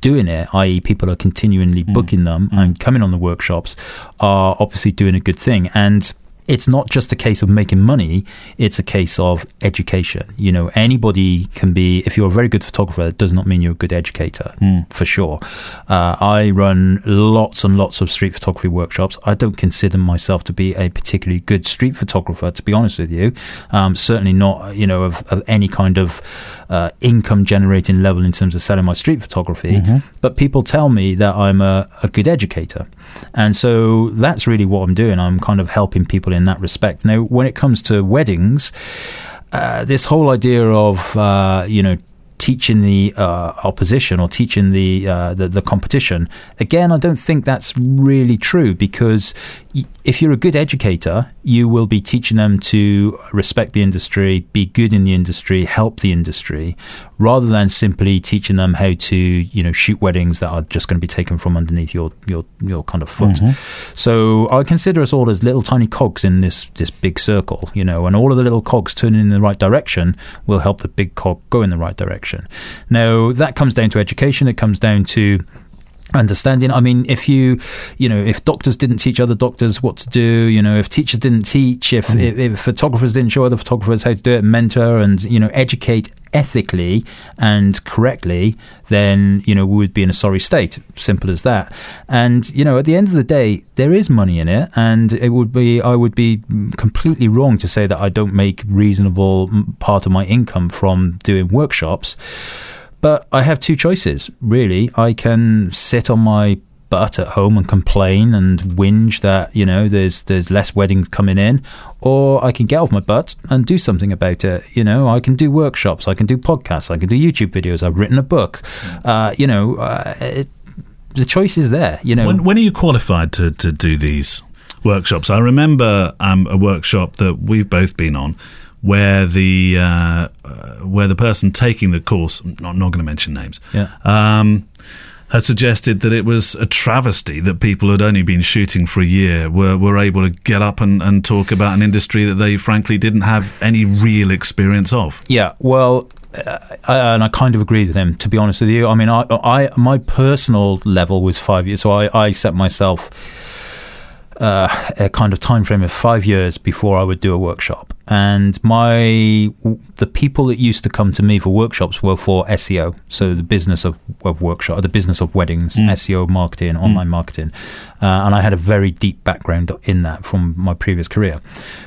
doing it, i.e., people are continually mm. booking them mm. and coming on the workshops, are obviously doing a good thing. And it's not just a case of making money, it's a case of education. You know, anybody can be, if you're a very good photographer, it does not mean you're a good educator, for sure. Uh, I run lots and lots of street photography workshops. I don't consider myself to be a particularly good street photographer, to be honest with you. Um, certainly not, you know, of, of any kind of uh, income generating level in terms of selling my street photography. But people tell me that I'm a, a good educator. And so that's really what I'm doing. I'm kind of helping people in that respect. Now, when it comes to weddings, uh, this whole idea of, uh, you know, teaching the uh, opposition or teaching the, uh, the the competition. Again, I don't think that's really true because if you're a good educator, you will be teaching them to respect the industry, be good in the industry, help the industry, rather than simply teaching them how to you know shoot weddings that are just going to be taken from underneath your your your kind of foot. Mm-hmm. So I consider us all as little tiny cogs in this this big circle, you know, and all of the little cogs turning in the right direction will help the big cog go in the right direction. Now that comes down to education. It comes down to understanding. I mean if you you know if doctors didn't teach other doctors what to do you know if teachers didn't teach if, if, if photographers didn't show other photographers how to do it mentor and you know educate ethically and correctly then you know we would be in a sorry state. Simple as that. And you know at the end of the day there is money in it. And it would be i would be completely wrong to say that i don't make reasonable mm, part of my income from doing workshops but I have two choices, really. I can sit on my butt at home and complain and whinge that you know there's there's less weddings coming in, or I can get off my butt and do something about it. You know, I can do workshops, I can do podcasts, I can do YouTube videos. I've written a book. Uh, you know, uh, it, the choice is there. You know, When, when are you qualified to, to do these workshops? I remember um, a workshop that we've both been on where the uh, uh, where the person taking the course, I'm not, not going to mention names, Yeah. um, had suggested that it was a travesty that people who had only been shooting for a year were, were able to get up and, and talk about an industry that they frankly didn't have any real experience of. Yeah, well, uh, and I kind of agreed with him. To be honest with you, I mean, I, I my personal level was five years, so I, I set myself uh, a kind of time frame of five years before I would do a workshop. And my the people that used to come to me for workshops were for SEO, so the business of, of workshop, the business of weddings, SEO marketing, online marketing, uh, and I had a very deep background in that from my previous career.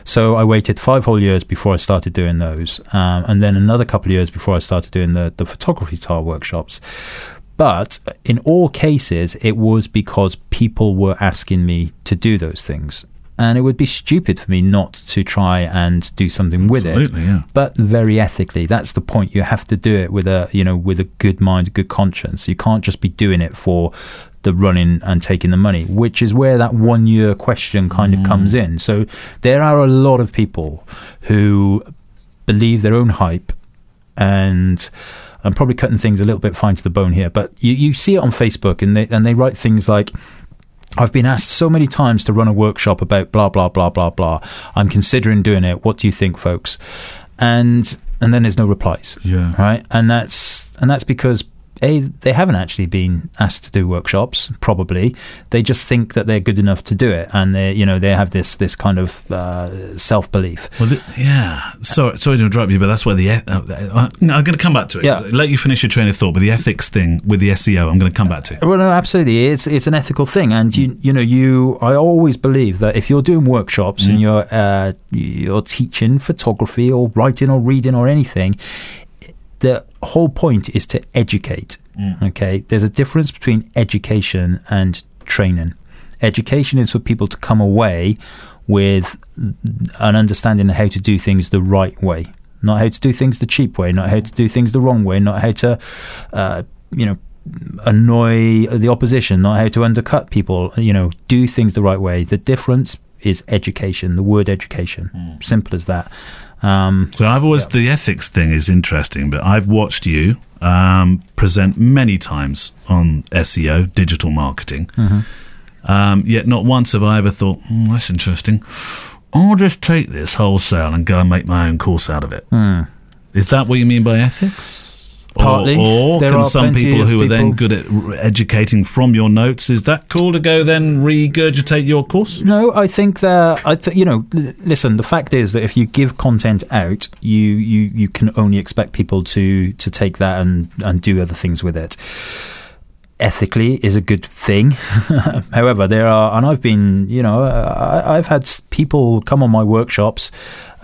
So I waited five whole years before I started doing those, um, and then another couple of years before I started doing the the photography style workshops. But in all cases, it was because people were asking me to do those things. and it would be stupid for me not to try and do something with Absolutely, it. yeah. But very ethically. That's the point. You have to do it with a you know with a good mind, a good conscience. You can't just be doing it for the running and taking the money, which is where that one year question kind of mm. comes in. So there are a lot of people who believe their own hype and I'm probably cutting things a little bit fine to the bone here, but you, you see it on Facebook and they and they write things like I've been asked so many times to run a workshop about blah blah blah blah blah. I'm considering doing it. What do you think, folks? And and then there's no replies. Yeah. Right? And that's and that's because a they haven't actually been asked to do workshops probably they just think that they're good enough to do it and they you know they have this this kind of uh, self belief Well, th- yeah. Sorry, sorry to interrupt you, but that's where the. Uh, uh, no, I'm going to come back to it. Yeah. Let you finish your train of thought, but the ethics thing with the SEO, I'm going to come back to. It well, no, absolutely. It's it's an ethical thing, and you you know you. I always believe that if you're doing workshops and you're uh, you're teaching photography or writing or reading or anything, the whole point is to educate. Okay, there's a difference between education and training. Education is for people to come away with an understanding of how to do things the right way, not how to do things the cheap way, not how to do things the wrong way, not how to, uh, you know, annoy the opposition, not how to undercut people. You know, do things the right way. The difference is education. The word education, simple as that. Um, So I've always the ethics thing is interesting, but I've watched you um, present many times on SEO, digital marketing. Um, yet not once have I ever thought, "Hmm, that's interesting. I'll just take this wholesale and go and make my own course out of it. Is that what you mean by ethics? Or- Partly. Or, There can are some people who are then good at educating from your notes, is that cool to go then regurgitate your course? No, I think that I th- you know. l- Listen, the fact is that if you give content out, you you you can only expect people to to take that and and do other things with it. Ethically is a good thing. (laughs) However, there are, and I've been, you know, I, I've had people come on my workshops.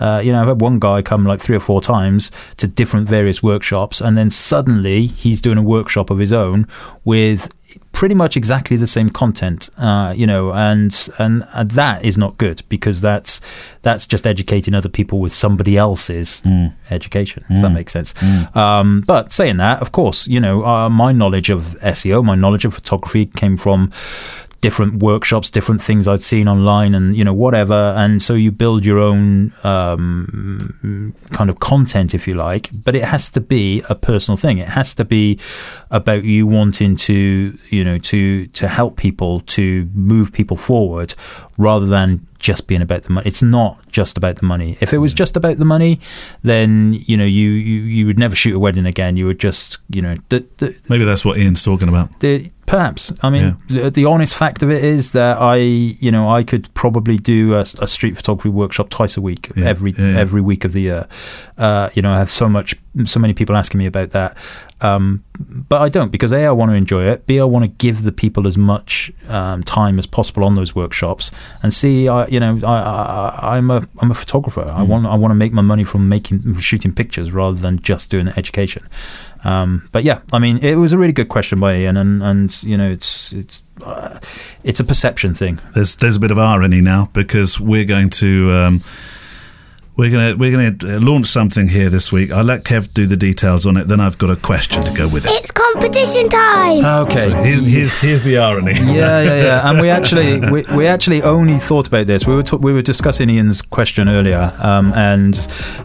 Uh, you know, I've had one guy come like three or four times to different various workshops, and then suddenly he's doing a workshop of his own with pretty much exactly the same content. Uh, you know, and, and and that is not good because that's that's just educating other people with somebody else's education. If that makes sense. Um, but saying that, of course, you know, uh, my knowledge of SEO, my knowledge of photography came from different workshops, different things I'd seen online, and you know whatever. And so you build your own um, kind of content, if you like. But it has to be a personal thing. It has to be about you wanting to, you know, to to help people, to move people forward, rather than just being about the money. It's not just about the money. If it was just about the money, then you know you you, you would never shoot a wedding again. You would just you know the, the, Maybe that's what Ian's talking about. the, perhaps. I mean, the, the honest fact of it is that I, you know, I could probably do a, a street photography workshop twice a week, Yeah, every yeah, yeah. every week of the year. Uh, you know, I have so much, so many people asking me about that, um, but I don't because a I want to enjoy it. B I want to give the people as much um, time as possible on those workshops, and C I, you know, I, I, I'm a I'm a photographer. Mm. I want I want to make my money from making shooting pictures rather than just doing education. Um, but yeah, I mean, it was a really good question by Ian, and, and you know, it's it's uh, it's a perception thing. There's there's a bit of irony now because we're going to um, we're gonna we're gonna uh, launch something here this week. I'll let Kev do the details on it. Then I've got a question to go with it. It's competition time! Okay. So here's, here's here's the irony. yeah, yeah, yeah. (laughs) And we actually we, we actually only thought about this. We were ta- we were discussing Ian's question earlier, um, and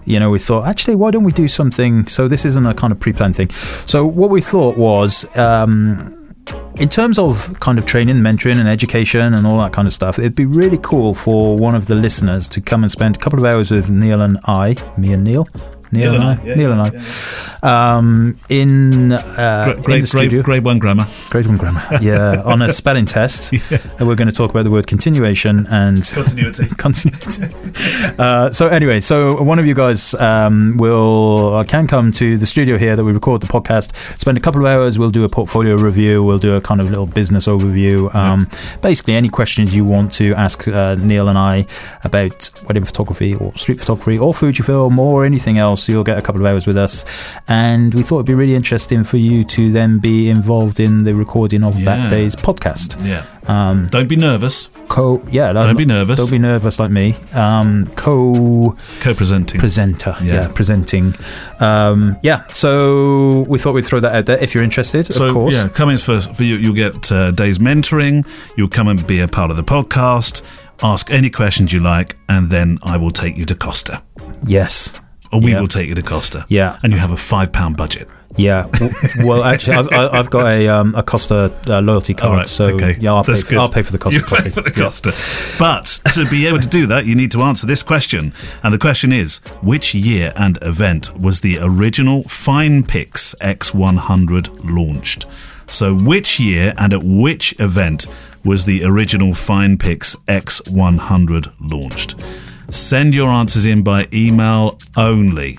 you know we thought actually why don't we do something? So this isn't a kind of pre-planned thing. So what we thought was. Um, in terms of kind of training, mentoring, and education, and all that kind of stuff, it'd be really cool for one of the listeners to come and spend a couple of hours with Neale and I, me and Neale, Neale, and I, yeah, Neale and I, um, in uh, Great, in the studio. grade, grade one grammar. Grade one grammar. Yeah, (laughs) on a spelling test. And we're going to talk about the word continuation and Continuity. (laughs) continuity. Uh, so anyway, so one of you guys um, will uh, can come to the studio here that we record the podcast. Spend a couple of hours. We'll do a portfolio review. We'll do a kind of little business overview. Um, Basically, any questions you want to ask uh, Neale and I about wedding photography or street photography or Fujifilm or anything else, you'll get a couple of hours with us. and we thought it'd be really interesting for you to then be involved in the recording of Yeah. that day's podcast. Yeah. Um, Don't be nervous. Co, yeah, Don't be nervous. Don't be nervous like me. Um, co Co-presenting. presenter, yeah, Yeah. presenting. Um, yeah, so we thought we'd throw that out there if you're interested. So of course, yeah, come in first for you. You'll get uh, days mentoring. You'll come and be a part of the podcast. Ask any questions you like, and then I will take you to Costa, yes, or we Yeah. will take you to Costa. Yeah. and you have a five pound budget. yeah. Well, actually, I've, I- I've got a um, a Costa uh, loyalty card, right, so okay, yeah, I'll pay, for. I'll pay for the Costa You pay for the Yeah. Costa. But to be able to do that, you need to answer this question, and the question is: Which year and event was the original FinePix X100 launched? So, which year and at which event was the original FinePix X100 launched? Send your answers in by email only.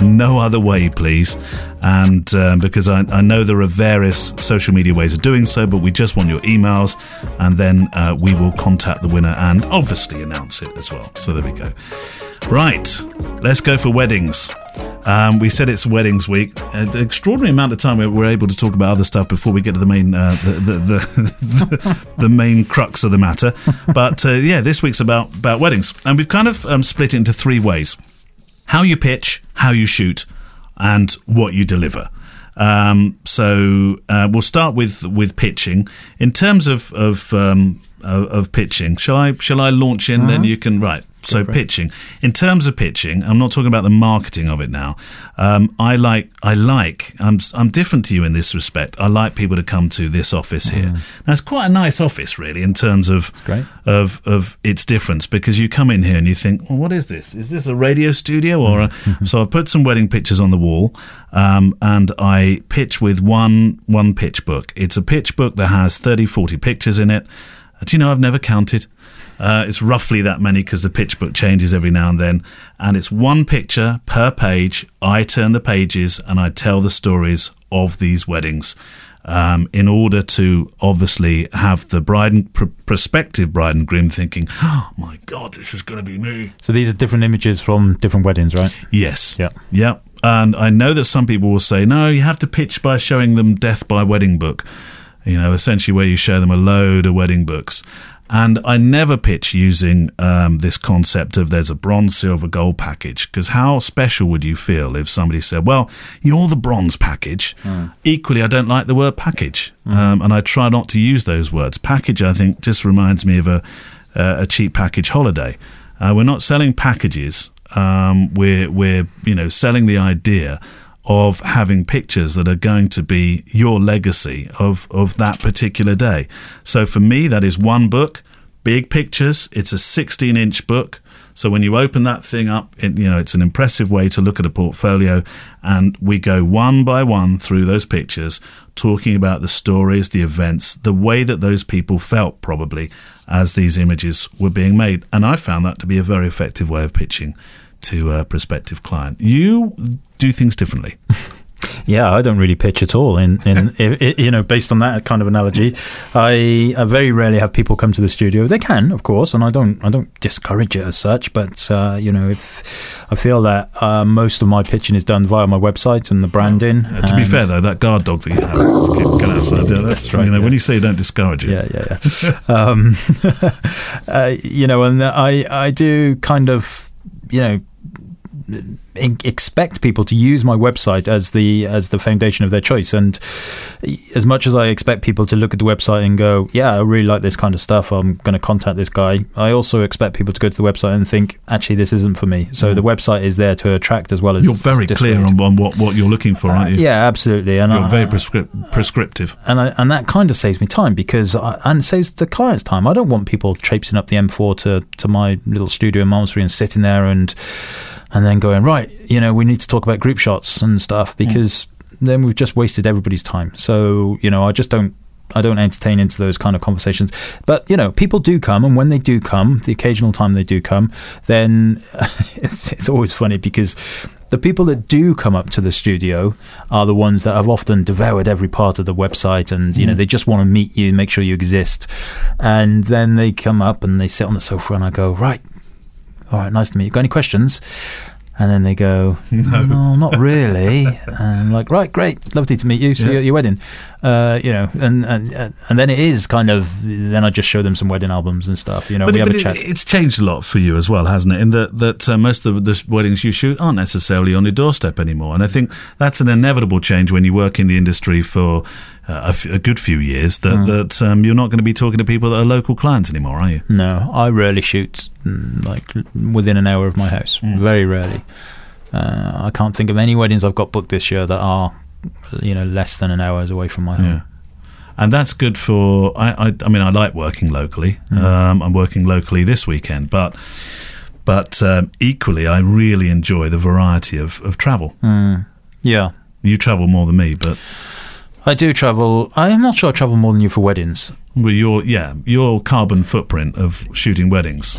No other way, please. And um, because I, I know there are various social media ways of doing so, but we just want your emails, and then uh, we will contact the winner and obviously announce it as well. So there we go. Right, let's go for weddings. Um, we said it's weddings week. An extraordinary amount of time we're able to talk about other stuff before we get to the main uh, the, the, the, (laughs) the main crux of the matter. But uh, yeah, this week's about about weddings, and we've kind of um, split it into three ways how you pitch, how you shoot, and what you deliver. Um, so uh, we'll start with with pitching. In terms of of um, of, of pitching, shall I shall I launch in? Then you can right. So pitching. In terms of pitching, I'm not talking about the marketing of it now. Um, I like I like I'm I'm different to you in this respect. I like people to come to this office here. Now it's quite a nice office, really, in terms of Great. of of its difference because you come in here and you think, well, what is this? Is this a radio studio or a? (laughs) so I've put some wedding pictures on the wall, um, and I pitch with one one pitch book. It's a pitch book that has 30, 40 pictures in it. Uh, Do you know I've never counted? Uh, it's roughly that many because the pitch book changes every now and then, and it's one picture per page. I turn the pages and I tell the stories of these weddings um, in order to obviously have the bride and pr- prospective bride and groom thinking, "Oh my God, this is going to be me." So these are different images from different weddings, right? Yes. Yeah. Yeah. And I know that some people will say, no, you have to pitch by showing them Death by Wedding Book, you know, essentially where you show them a load of wedding books. And I never pitch using um, this concept of there's a bronze, silver, gold package, because how special would you feel if somebody said, well, you're the bronze package? Equally, I don't like the word package. Um, and I try not to use those words. Package, I think, just reminds me of a, uh, a cheap package holiday. Uh, we're not selling packages. Um, we're we're you know selling the idea of having pictures that are going to be your legacy of of that particular day. So for me, that is one book, big pictures. It's a 16 inch book. So when you open that thing up, it, you know it's an impressive way to look at a portfolio, and we go one by one through those pictures, talking about the stories, the events, the way that those people felt probably as these images were being made, and I found that to be a very effective way of pitching to a prospective client. You do things differently. (laughs) Yeah, I don't really pitch at all. In, in (laughs) you know, based on that kind of analogy, I, I very rarely have people come to the studio. They can, of course, and I don't I don't discourage it as such. But uh, you know, if I feel that uh, most of my pitching is done via my website and the branding. Uh, to be fair, though, that guard dog that you have, get, outside. Yeah, that's, right, You know, yeah. when you say don't discourage it, Yeah, yeah, yeah. (laughs) um, uh, you know, and I I do kind of you know expect people to use my website as the as the foundation of their choice and as much as I expect people to look at the website and go yeah I really like this kind of stuff I'm going to contact this guy I also expect people to go to the website and think actually this isn't for me so the mm. website is there to attract as well as you're very clear on, on what, what you're looking for, aren't you? yeah absolutely and You're I- very prescrip- prescriptive. and I, and that kind of saves me time because I, and saves the client's time. I don't want people traipsing up the M4 to, to my little studio in Malmesbury and sitting there and and then going right. You know, we need to talk about group shots and stuff mm. because then we've just wasted everybody's time. So you know, I just don't. I don't entertain into those kind of conversations. But, you know, people do come, and when they do come, the occasional time they do come, then (laughs) it's, it's always funny because the people that do come up to the studio are the ones that have often devoured every part of the website and, you know, mm. they just want to meet you, make sure you exist. And then they come up and they sit on the sofa, and I go, right, all right, nice to meet you. Got any questions? And then they go, (laughs) no, no not really. And I'm like, right, great, lovely to meet you. See Yeah. you at your wedding. Uh, you know, and, and and then it is kind of. Then I just show them some wedding albums and stuff. You know, but we have a it- chat. it's changed a lot for you as well, hasn't it? In that that uh, most of the weddings you shoot aren't necessarily on your doorstep anymore, and I think that's an inevitable change when you work in the industry for a, f- a good few years. That Mm. that um, you're not going to be talking to people that are local clients anymore, are you? No, I rarely shoot mm, like within an hour of my house. Mm. Very rarely. Uh, I can't think of any weddings I've got booked this year that are, you know, less than an hour away from my home. Yeah. And that's good for. I, I, I mean, I like working locally. Mm. Um, I'm working locally this weekend, but but um, equally, I really enjoy the variety of, of travel. Mm. Yeah. You travel more than me, but I do travel. I'm not sure I travel more than you for weddings. well, your yeah, your carbon footprint of shooting weddings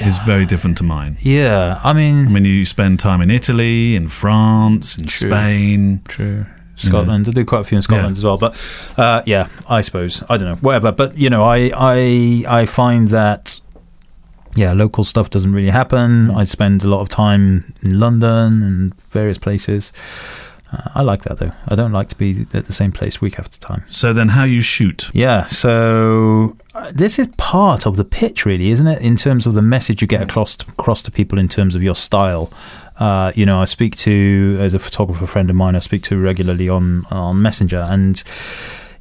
is very different to mine. Yeah, I mean, I mean, you spend time in Italy, in France, in True. Spain. True. Scotland. I do quite a few in Scotland as well. But uh, yeah, I suppose I don't know, whatever. But you know, I I I find that yeah, local stuff doesn't really happen. I spend a lot of time in London and various places. Uh, I like that though. I don't like to be at the same place week after time. So then, how you shoot? Yeah, so uh, this is part of the pitch, really, isn't it? In terms of the message you get across to, across to people in terms of your style. Uh, you know, I speak to as a photographer friend of mine. I speak to regularly on on Messenger, and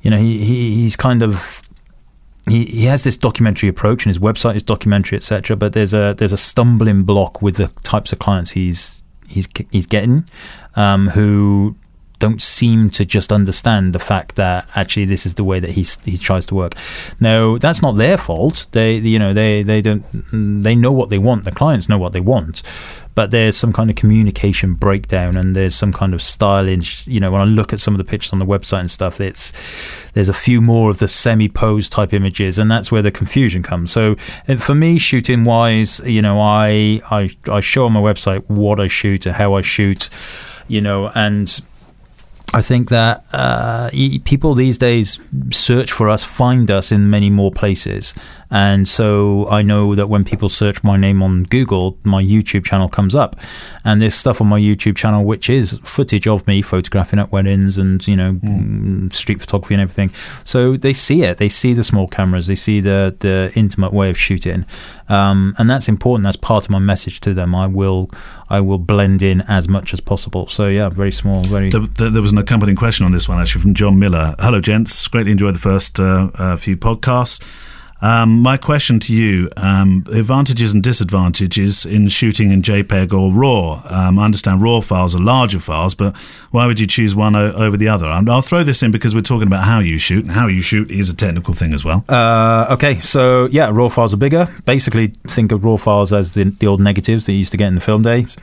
you know, he, he he's kind of he, he has this documentary approach, and his website is documentary, etc. But there's a there's a stumbling block with the types of clients he's he's he's getting, um, who don't seem to just understand the fact that actually this is the way that he he tries to work. No, that's not their fault. They you know they they don't they know what they want. The clients know what they want. But there's some kind of communication breakdown, and there's some kind of styling. You know, when I look at some of the pictures on the website and stuff, it's there's a few more of the semi-pose type images, and that's where the confusion comes. So, for me, shooting wise, you know, I I I show on my website what I shoot, and how I shoot, you know, and I think that uh, people these days search for us, find us in many more places. And so I know that when people search my name on Google, my YouTube channel comes up. And there's stuff on my YouTube channel which is footage of me photographing at weddings and, you know, mm, street photography and everything. So they see it. They see the small cameras. They see the, the intimate way of shooting. Um, and that's important. That's part of my message to them. I will I will blend in as much as possible. So yeah, very small, very There, there, there was an accompanying question on this one actually from John Miller. Hello, gents. Greatly enjoyed the first uh, uh, few podcasts. Um, my question to you: um, advantages and disadvantages in shooting in JPEG or RAW. Um, I understand RAW files are larger files, but why would you choose one o- over the other? And I'll throw this in because we're talking about how you shoot, and how you shoot is a technical thing as well. Uh, okay, so yeah, raw files are bigger. Basically, think of raw files as the, the old negatives that you used to get in the film days.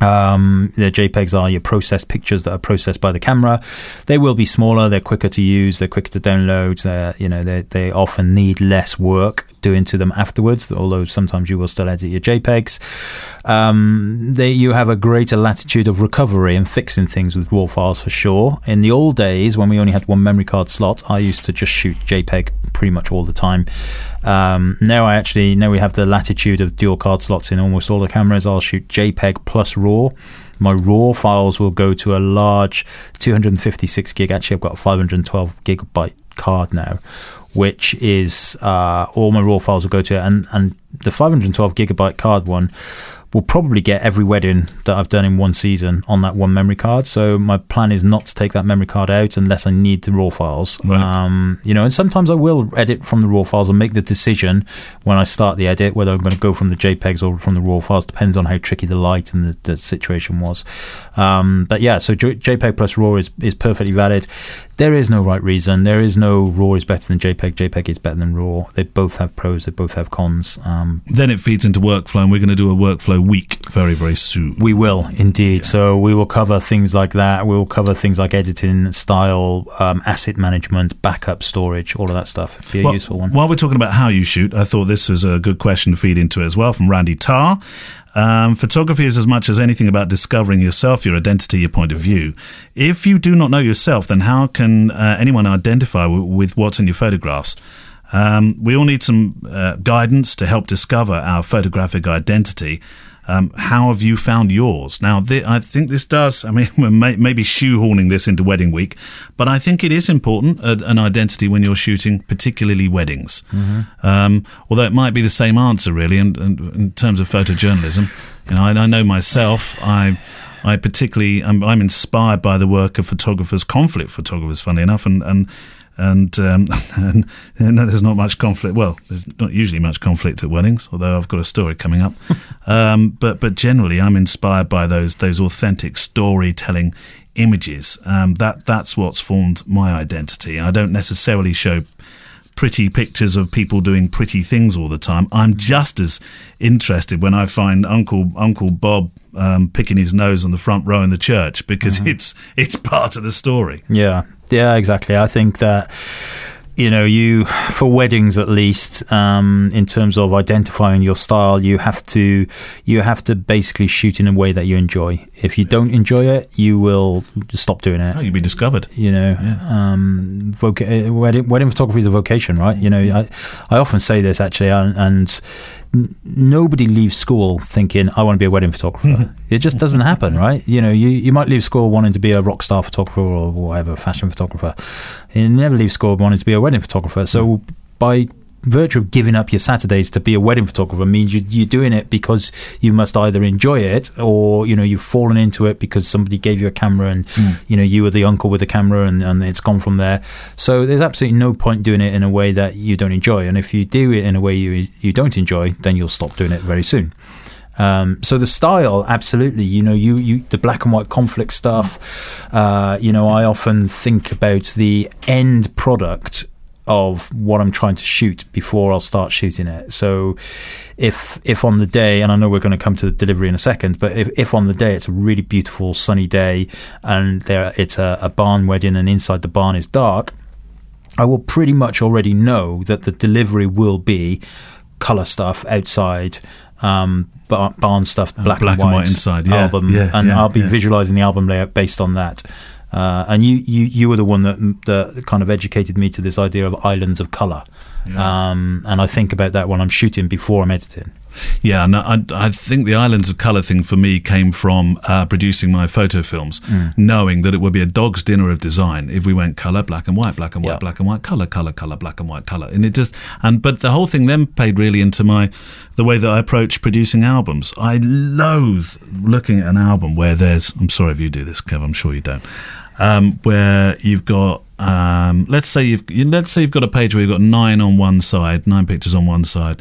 Um, the JPEGs are your processed pictures that are processed by the camera. They will be smaller. They're quicker to use. They're quicker to download. They're, you know, they they often need less work doing to them afterwards. Although sometimes you will still edit your JPEGs. Um, they you have a greater latitude of recovery and fixing things with raw files for sure. In the old days when we only had one memory card slot, I used to just shoot JPEG pretty much all the time. Um, now I actually now we have the latitude of dual card slots in almost all the cameras. I'll shoot JPEG plus RAW. My RAW files will go to a large 256 gig. Actually, I've got a 512 gigabyte card now, which is uh, all my RAW files will go to, and and the 512 gigabyte card one will probably get every wedding that I've done in one season on that one memory card. So my plan is not to take that memory card out unless I need the raw files. Right. Um, you know, and sometimes I will edit from the raw files and make the decision when I start the edit whether I'm going to go from the JPEGs or from the raw files. Depends on how tricky the light and the, the situation was. Um, but yeah, so J- JPEG plus raw is, is perfectly valid. There is no right reason. There is no raw is better than JPEG. JPEG is better than raw. They both have pros. They both have cons. Um, Then it feeds into workflow, and we're going to do a workflow week very, very soon. We will indeed. So we will cover things like that. We will cover things like editing, style, um, asset management, backup storage, all of that stuff. Be a Well, useful one. While we're talking about how you shoot, I thought this was a good question to feed into as well from Randy Tarr. Um, photography is as much as anything about discovering yourself, your identity, your point of view. If you do not know yourself, then how can uh, anyone identify w- with what's in your photographs? Um, we all need some uh, guidance to help discover our photographic identity. Um, how have you found yours? Now, th- I think this does. I mean, (laughs) we're may- maybe shoehorning this into wedding week, but I think it is important uh, an identity when you're shooting, particularly weddings. Mm-hmm. Um, although it might be the same answer, really, in, in, in terms of photojournalism. You know, I, I know myself. I I particularly I'm, I'm inspired by the work of photographers, conflict photographers, funny enough, and and and, um, (laughs) and, and there's not much conflict. Well, there's not usually much conflict at weddings, although I've got a story coming up. (laughs) um, but but generally, I'm inspired by those those authentic storytelling images. Um, that that's what's formed my identity. I don't necessarily show pretty pictures of people doing pretty things all the time. I'm just as interested when I find Uncle Uncle Bob um, picking his nose on the front row in the church because Mm-hmm. it's it's part of the story. Yeah, yeah, exactly. I think that you know, you for weddings at least, um, in terms of identifying your style, you have to you have to basically shoot in a way that you enjoy. If you don't enjoy it, you will stop doing it. Oh, you'll be discovered. You know, um, voca- uh, wedding, wedding photography is a vocation, right? You know, I I often say this actually, and. and n- Nobody leaves school thinking I want to be a wedding photographer. Mm-hmm. it just doesn't mm-hmm. happen, right? You know, you, you might leave school wanting to be a rock star photographer or whatever, fashion photographer. You never leave school wanting to be a wedding photographer. So mm-hmm. by virtue of giving up your Saturdays to be a wedding photographer means you, you're doing it because you must either enjoy it or you know you've fallen into it because somebody gave you a camera and you know you were the uncle with the camera and, and it's gone from there. So there's absolutely no point doing it in a way that you don't enjoy. And if you do it in a way you you don't enjoy, then you'll stop doing it very soon. Um, so the style, absolutely. You know, you, you the black and white conflict stuff. Uh, you know, I often think about the end product of what I'm trying to shoot before I'll start shooting it. So if if on the day, and I know we're going to come to the delivery in a second, but if, if on the day it's a really beautiful sunny day and there it's a, a barn wedding and inside the barn is dark, I will pretty much already know that the delivery will be color stuff outside, um, barn stuff, black, black and and white, white inside, yeah, album, yeah, and yeah, I'll be visualizing the album layout based on that. Uh, and you, you, you were the one that that kind of educated me to this idea of islands of color. Um, and I think about that when I'm shooting before I'm editing. Yeah, no, I, I think the Islands of Colour thing for me came from uh, producing my photo films, Mm. knowing that it would be a dog's dinner of design if we went colour, black and white, black and white, Yeah. black and white, colour, colour, colour, black and white, colour, and it just and but the whole thing then played really into my the way that I approach producing albums. I loathe looking at an album where there's I'm sorry if you do this, Kev, I'm sure you don't. Um, where you've got um, let's say you've let's say you've got a page where you've got nine on one side, nine pictures on one side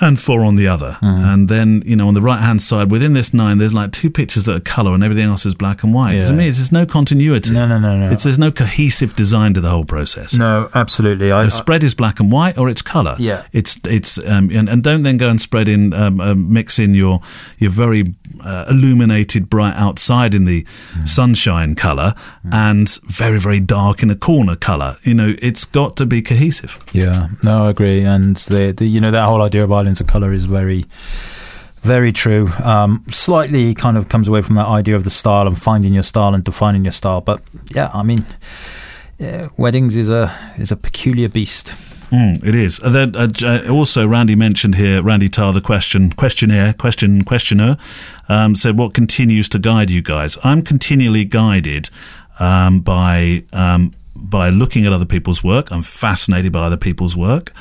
and four on the other. Mm-hmm. And then, you know, on the right hand side, within this nine, there's like two pictures that are colour and everything else is black and white. Yeah. To me, it's, there's no continuity. No, no, no, no. It's, there's no cohesive design to the whole process. No, absolutely. I, The spread is black and white or it's colour. Yeah. It's, it's, um, and, and don't then go and spread in, um, um, mix in your, your very uh, illuminated bright outside in the Mm. sunshine colour and very, very dark in a corner colour. You know, it's got to be cohesive. Yeah, no, I agree. And the, the you know that whole idea of islands of color is very, very true. Um, slightly kind of comes away from that idea of the style and finding your style and defining your style. But yeah, I mean, yeah, weddings is a is a peculiar beast. Mm, it is. And then uh, also, Randy mentioned here, Randy Tar, the question questionnaire, question questioner, um, said, "What continues to guide you guys?" I'm continually guided um, by um, by looking at other people's work. I'm fascinated by other people's work.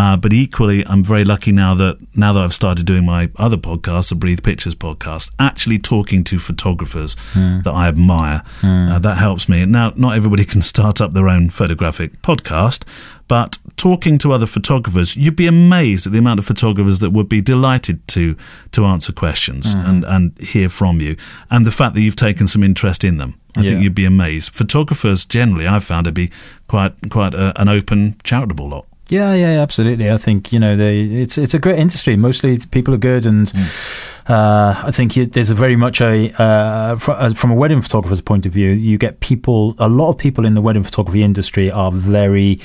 Uh, but equally, I'm very lucky now that now that I've started doing my other podcast, the Breathe Pictures podcast, actually talking to photographers Hmm. that I admire. Uh, that helps me. Now, not everybody (laughs) can start up their own photographic podcast, but talking to other photographers, you'd be amazed at the amount of photographers that would be delighted to to answer questions Mhm. and and hear from you, and the fact that you've taken some interest in them. I Yeah. think you'd be amazed. Photographers generally, I've found to be quite quite a, an open, charitable lot. Yeah, yeah, absolutely. I think you know they, it's it's a great industry. Mostly people are good, and uh, I think it, there's a very much a uh, uh, from a wedding photographer's point of view, you get people. A lot of people in the wedding photography industry are very.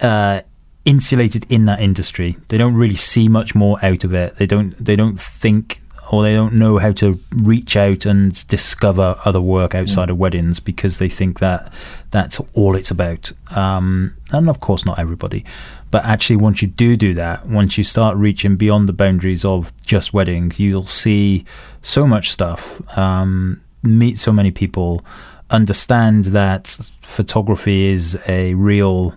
Uh, insulated in that industry they don't really see much more out of it they don't they don't think or they don't know how to reach out and discover other work outside Mm. of weddings because they think that that's all it's about. Um, and of course, not everybody. But actually, once you do do that, once you start reaching beyond the boundaries of just weddings, you'll see so much stuff, um, meet so many people, understand that photography is a real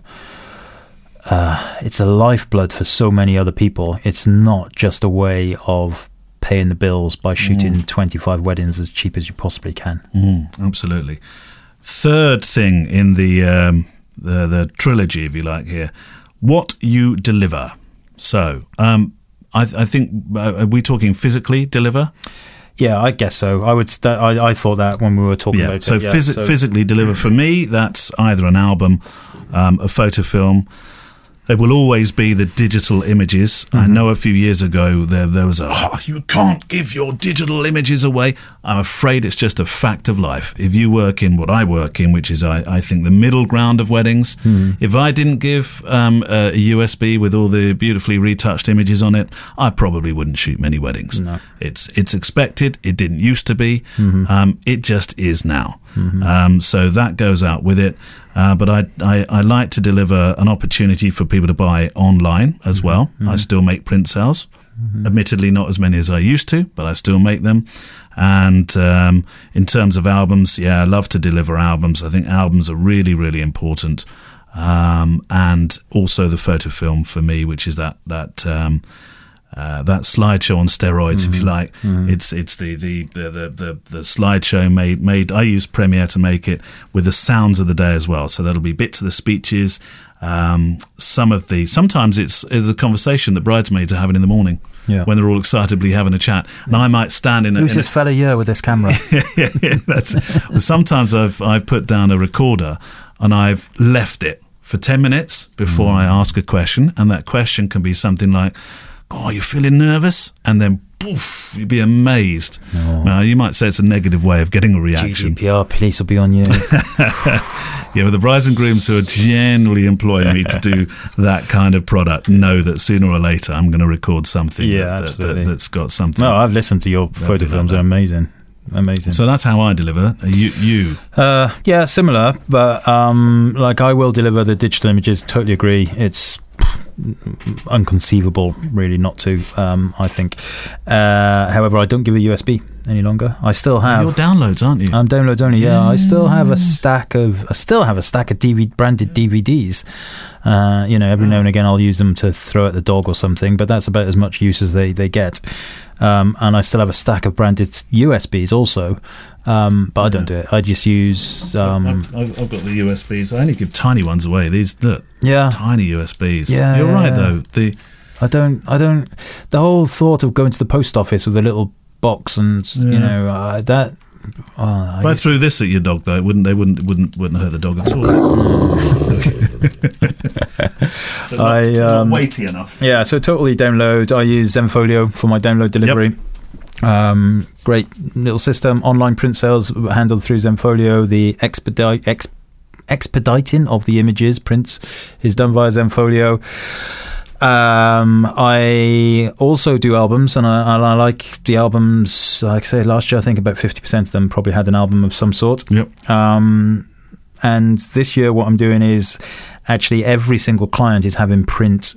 uh, it's a lifeblood for so many other people. It's not just a way of paying the bills by shooting 25 weddings as cheap as you possibly can. Mm, absolutely. Third thing in the, um, the the trilogy, if you like, here, what you deliver. So, um, I, I think uh, are we talking physically deliver? Yeah, I guess so. I would. St- I, I thought that when we were talking Yeah. about So, it. Yeah, phys- so- physically deliver for me, that's either an album, um, a photo film. There will always be the digital images. I Mm-hmm. know a few years ago there there was a oh, you can't give your digital images away. I'm afraid it's just a fact of life. If you work in what I work in, which is I, I think the middle ground of weddings, Hmm. if I didn't give um, a USB with all the beautifully retouched images on it, I probably wouldn't shoot many weddings. No. It's it's expected. It didn't used to be. Mhm. Um, it just is now. Mhm. Um, so that goes out with it. Uh, but I, I, I like to deliver an opportunity for people to buy online as well. I still make print sales. Admittedly, not as many as I used to, but I still make them. And um, in terms of albums, yeah, I love to deliver albums. I think albums are really, really important. Um, and also the photo film for me, which is that that um, uh, that slideshow on steroids, if you like. It's it's the the, the, the, the the slideshow made made. I use Premiere to make it with the sounds of the day as well. So that'll be bits of the speeches. Um, some of the sometimes it's is a conversation that bridesmaids are having in the morning. Yeah. When they're all excitedly having a chat, and I might stand in. A, Who's in a- this fella here with this camera? (laughs) yeah, yeah, that's, sometimes I've I've put down a recorder and I've left it for ten minutes before I ask a question, and that question can be something like, "Oh, you're feeling nervous?" And then, poof, you'd be amazed. Oh. Now you might say it's a negative way of getting a reaction. GDPR, police will be on you. (laughs) yeah, but the brides and grooms who are generally employing me to do (laughs) that kind of product know that sooner or later I'm going to record something Yeah, that, that, absolutely. that, has got something. no, I've listened to your photo films. They're amazing. Amazing. So that's how I deliver. You, you Uh, yeah, similar, but um, like I will deliver the digital images. Totally agree. It's unconceivable, really, not to. Um, I think. Uh, however, I don't give a USB any longer. I still have. your downloads, aren't you? I'm downloads only. Yeah, I still have a stack of. I still have a stack of DV branded DVDs. Uh, you know, every now and again I'll use them to throw at the dog or something, but that's about as much use as they they get. Um, and I still have a stack of branded USBs also, um, but I don't do it. I just use. Um, I've, I've, I've got the USBs. I only give tiny ones away. These look, Yeah. tiny USBs. Yeah, you're yeah, right yeah. though. The I don't. I don't. The whole thought of going to the post office with a little box and you know uh, that. Uh, if I threw this at your dog though, it wouldn't they wouldn't wouldn't wouldn't hurt the dog at all. (laughs) I um, weighty enough. Yeah, so totally download. I use Zenfolio for my download delivery. Um, great little system. Online print sales handled through Zenfolio. The expedite ex, expediting of the images prints is done via Zenfolio. Um, I also do albums, and I, I like the albums. Like I say, last year I think about fifty percent of them probably had an album of some sort. Yep. Um, and this year, what I'm doing is actually every single client is having print,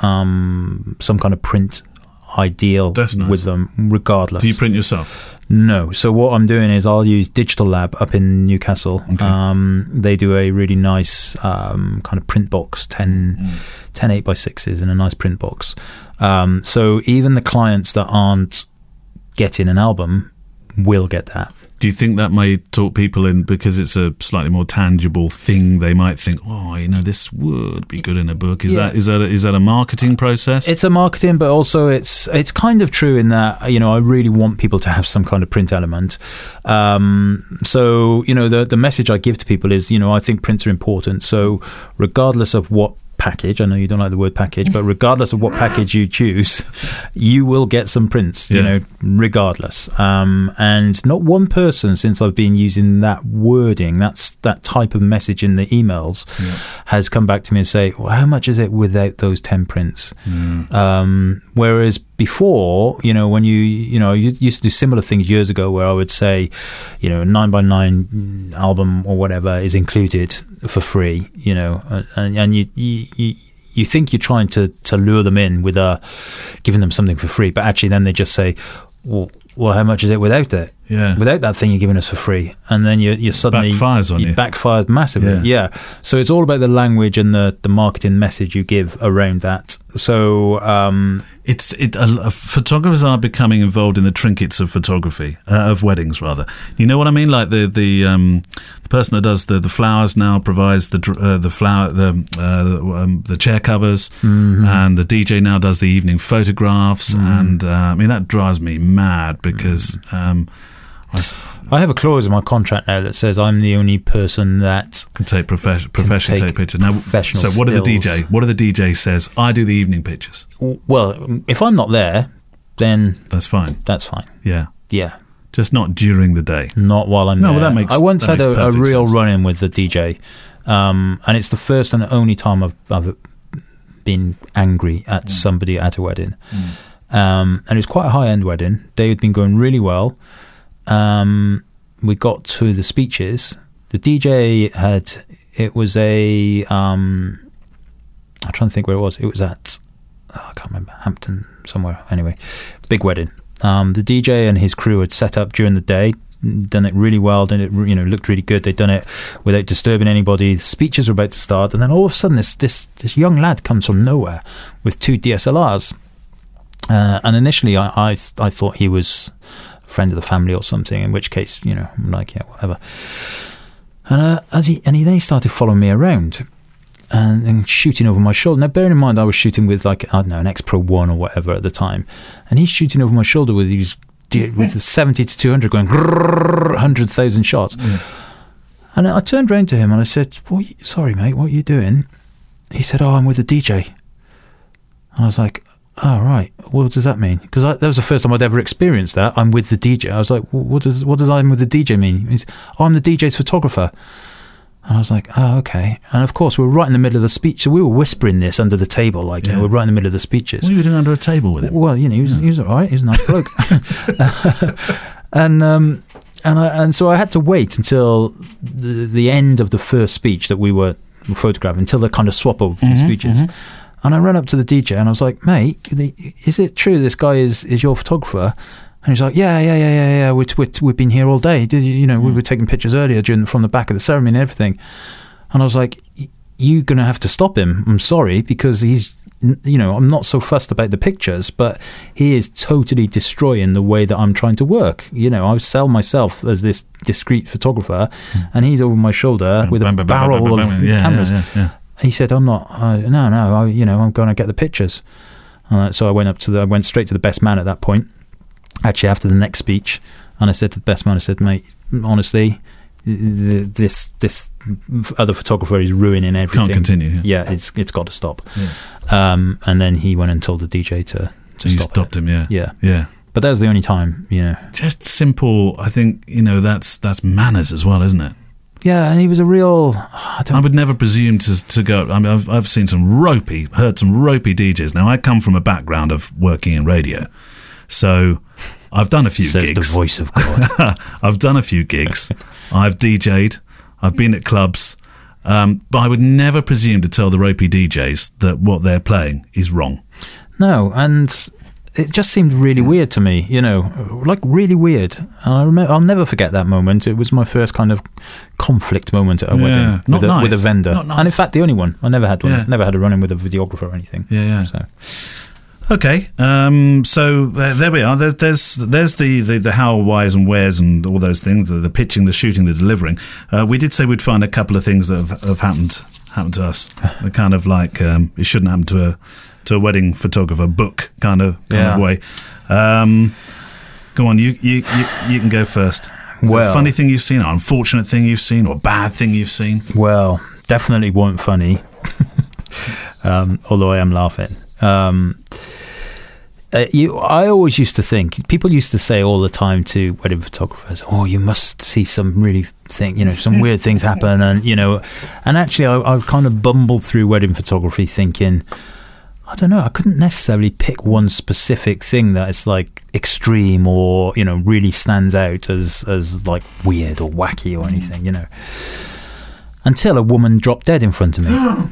um, some kind of print ideal nice. with them, regardless. Do you print yourself? No. So what I'm doing is I'll use Digital Lab up in Newcastle. Um, they do a really nice um, kind of print box, 10, 10 8 by 6s in a nice print box. Um, so even the clients that aren't getting an album will get that. Do you think that may talk people in because it's a slightly more tangible thing? They might think, oh, you know, this would be good in a book. Is Yeah. that is that a, is that a marketing process? It's a marketing, but also it's it's kind of true in that you know I really want people to have some kind of print element. Um, so you know the the message I give to people is you know I think prints are important. So regardless of what package, I know you don't like the word package, but regardless of what package you choose, you will get some prints. You Yeah. know, regardless. Um, and not one person since I've been using that wording, that's that type of message in the emails, has come back to me and say, well, "How much is it without those ten prints?" Um, whereas before, you know, when you, you know, you used to do similar things years ago where I would say, you know, nine by nine album or whatever is included for free, you know, and, and you, you, you you think you're trying to, to lure them in with uh, giving them something for free, but actually then they just say, well, well, how much is it without it? Yeah. Without that thing you're giving us for free. And then you, you suddenly. Backfires on you. Backfired massively. Yeah. Yeah. So it's all about the language and the, the marketing message you give around that. So. Um, it's it. Uh, photographers are becoming involved in the trinkets of photography uh, of weddings, rather. You know what I mean? Like the the um, the person that does the, the flowers now provides the uh, the flower the uh, the, um, the chair covers, Mhm. and the DJ now does the evening photographs, Mhm. and uh, I mean that drives me mad because. Mm-hmm. Um, I I have a clause in my contract now that says I'm the only person that can take profession professional take take pictures. Now, professional so what do the. DJ? What do the DJ says? I do the evening pictures. Well, if I'm not there, then That's fine. that's fine. Yeah, Yeah. just not during the day. Not while I'm No, there. well, that makes- I once had a, a real sense. run in with the DJ, um, and it's the first and only time I've, I've been angry Mm. at somebody at a wedding. Um, and it was quite a high end wedding. They had been going really well. Um, we got to the speeches. The DJ had it was a um, I'm trying to think where it was. It was at oh, I can't remember Hampton somewhere. Anyway, big wedding. Um, the DJ and his crew had set up during the day, done it really well. Done it, you know, looked really good. They'd done it without disturbing anybody. The speeches were about to start, and then all of a sudden, this this this young lad comes from nowhere with two DSLRs. Uh, and initially, I, I I thought he was friend of the family or something. In which case, you know, I'm like, yeah, whatever. And uh, as he and he then started following me around and, and shooting over my shoulder. Now, bearing in mind, I was shooting with like I don't know an X Pro One or whatever at the time, and he's shooting over my shoulder with these with the (laughs) seventy to two hundred going hundred thousand shots. And I turned round to him and I said, what, you- "Sorry, mate, what are you doing?" He said, "Oh, I'm with the DJ." And I was like, "Oh, right. What does that mean?" Because that was the first time I'd ever experienced that. I'm with the DJ. I was like, "What does what does I'm with the DJ mean?" He's, "Oh, I'm the DJ's photographer." And I was like, "Oh, okay." And of course, we are right in the middle of the speech, so we were whispering this under the table, like you know, we're right in the middle of the speeches. What are you doing under a table with him? Well, you know, he was, he was all right. He was a nice bloke. (laughs) and um, and I, and so I had to wait until the, the end of the first speech that we were photographing until the kind of swap of Mhm, speeches. mhm. And I ran up to the DJ and I was like, "Mate, is it true this guy is is your photographer?" And he's like, "Yeah, yeah, yeah, yeah, yeah. We, we, we've been here all day. Did you, you know, we were taking pictures earlier during from the back of the ceremony and everything." And I was like, "You're gonna have to stop him. I'm sorry because he's." You know, I'm not so fussed about the pictures, but he is totally destroying the way that I'm trying to work. You know, I sell myself as this discreet photographer, and he's over my shoulder with a barrel of bam. Yeah, yeah, cameras. yeah, yeah. He said, "I'm not. Uh, no, no. I, you know, I'm going to get the pictures." Uh, so I went up to the. I went straight to the best man at that point. Actually, after the next speech, and I said to the best man, I said, "Mate, honestly, th- this this other photographer is ruining everything. Can't continue, Yeah, it's it's got to stop." Um, and then he went and told the DJ to. to you stop stopped him, yeah. Yeah, Yeah. But that was the only time, you know. Just simple. I think you know that's that's manners as well, isn't it? Yeah, and he was a real. I, I would never presume to to go. I mean, I've, I've seen some ropey, heard some ropey DJs. Now I come from a background of working in radio, so I've done a few Says the gigs. voice of God. (laughs) I've done a few gigs. I've DJ'd. I've been at clubs. Um, but I would never presume to tell the ropey DJs that what they're playing is wrong. No, and it just seemed really weird to me, you know, like really weird. And I remember, I'll never forget that moment. It was my first kind of conflict moment at a Yeah, wedding with, a, with a vendor, Not nice. and in fact, the only one. I never had one. Yeah. Never had a run in with a videographer or anything. Yeah, yeah. So Okay, um, so there, there we are. There, there's there's the, the, the how, whys, and wheres, and all those things. The, the pitching, the shooting, the delivering. Uh, we did say we'd find a couple of things that have, have happened happened to us. (laughs) the kind of like um, it shouldn't happen to a to a wedding photographer book kind of kind Yeah. of way. Um, go on, you you, you you can go first. Is Well- funny thing you've seen, or unfortunate thing you've seen, or bad thing you've seen. Well, definitely weren't funny. (laughs) um, although I am laughing. Um, uh, you, I always used to think people used to say all the time to wedding photographers, "Oh, you must see some really thing, you know, some weird things happen," and you know, and actually, I, I've kind of bumbled through wedding photography thinking. I don't know. I couldn't necessarily pick one specific thing that is like extreme or you know really stands out as as like weird or wacky or anything. You know, until a woman dropped dead in front of me.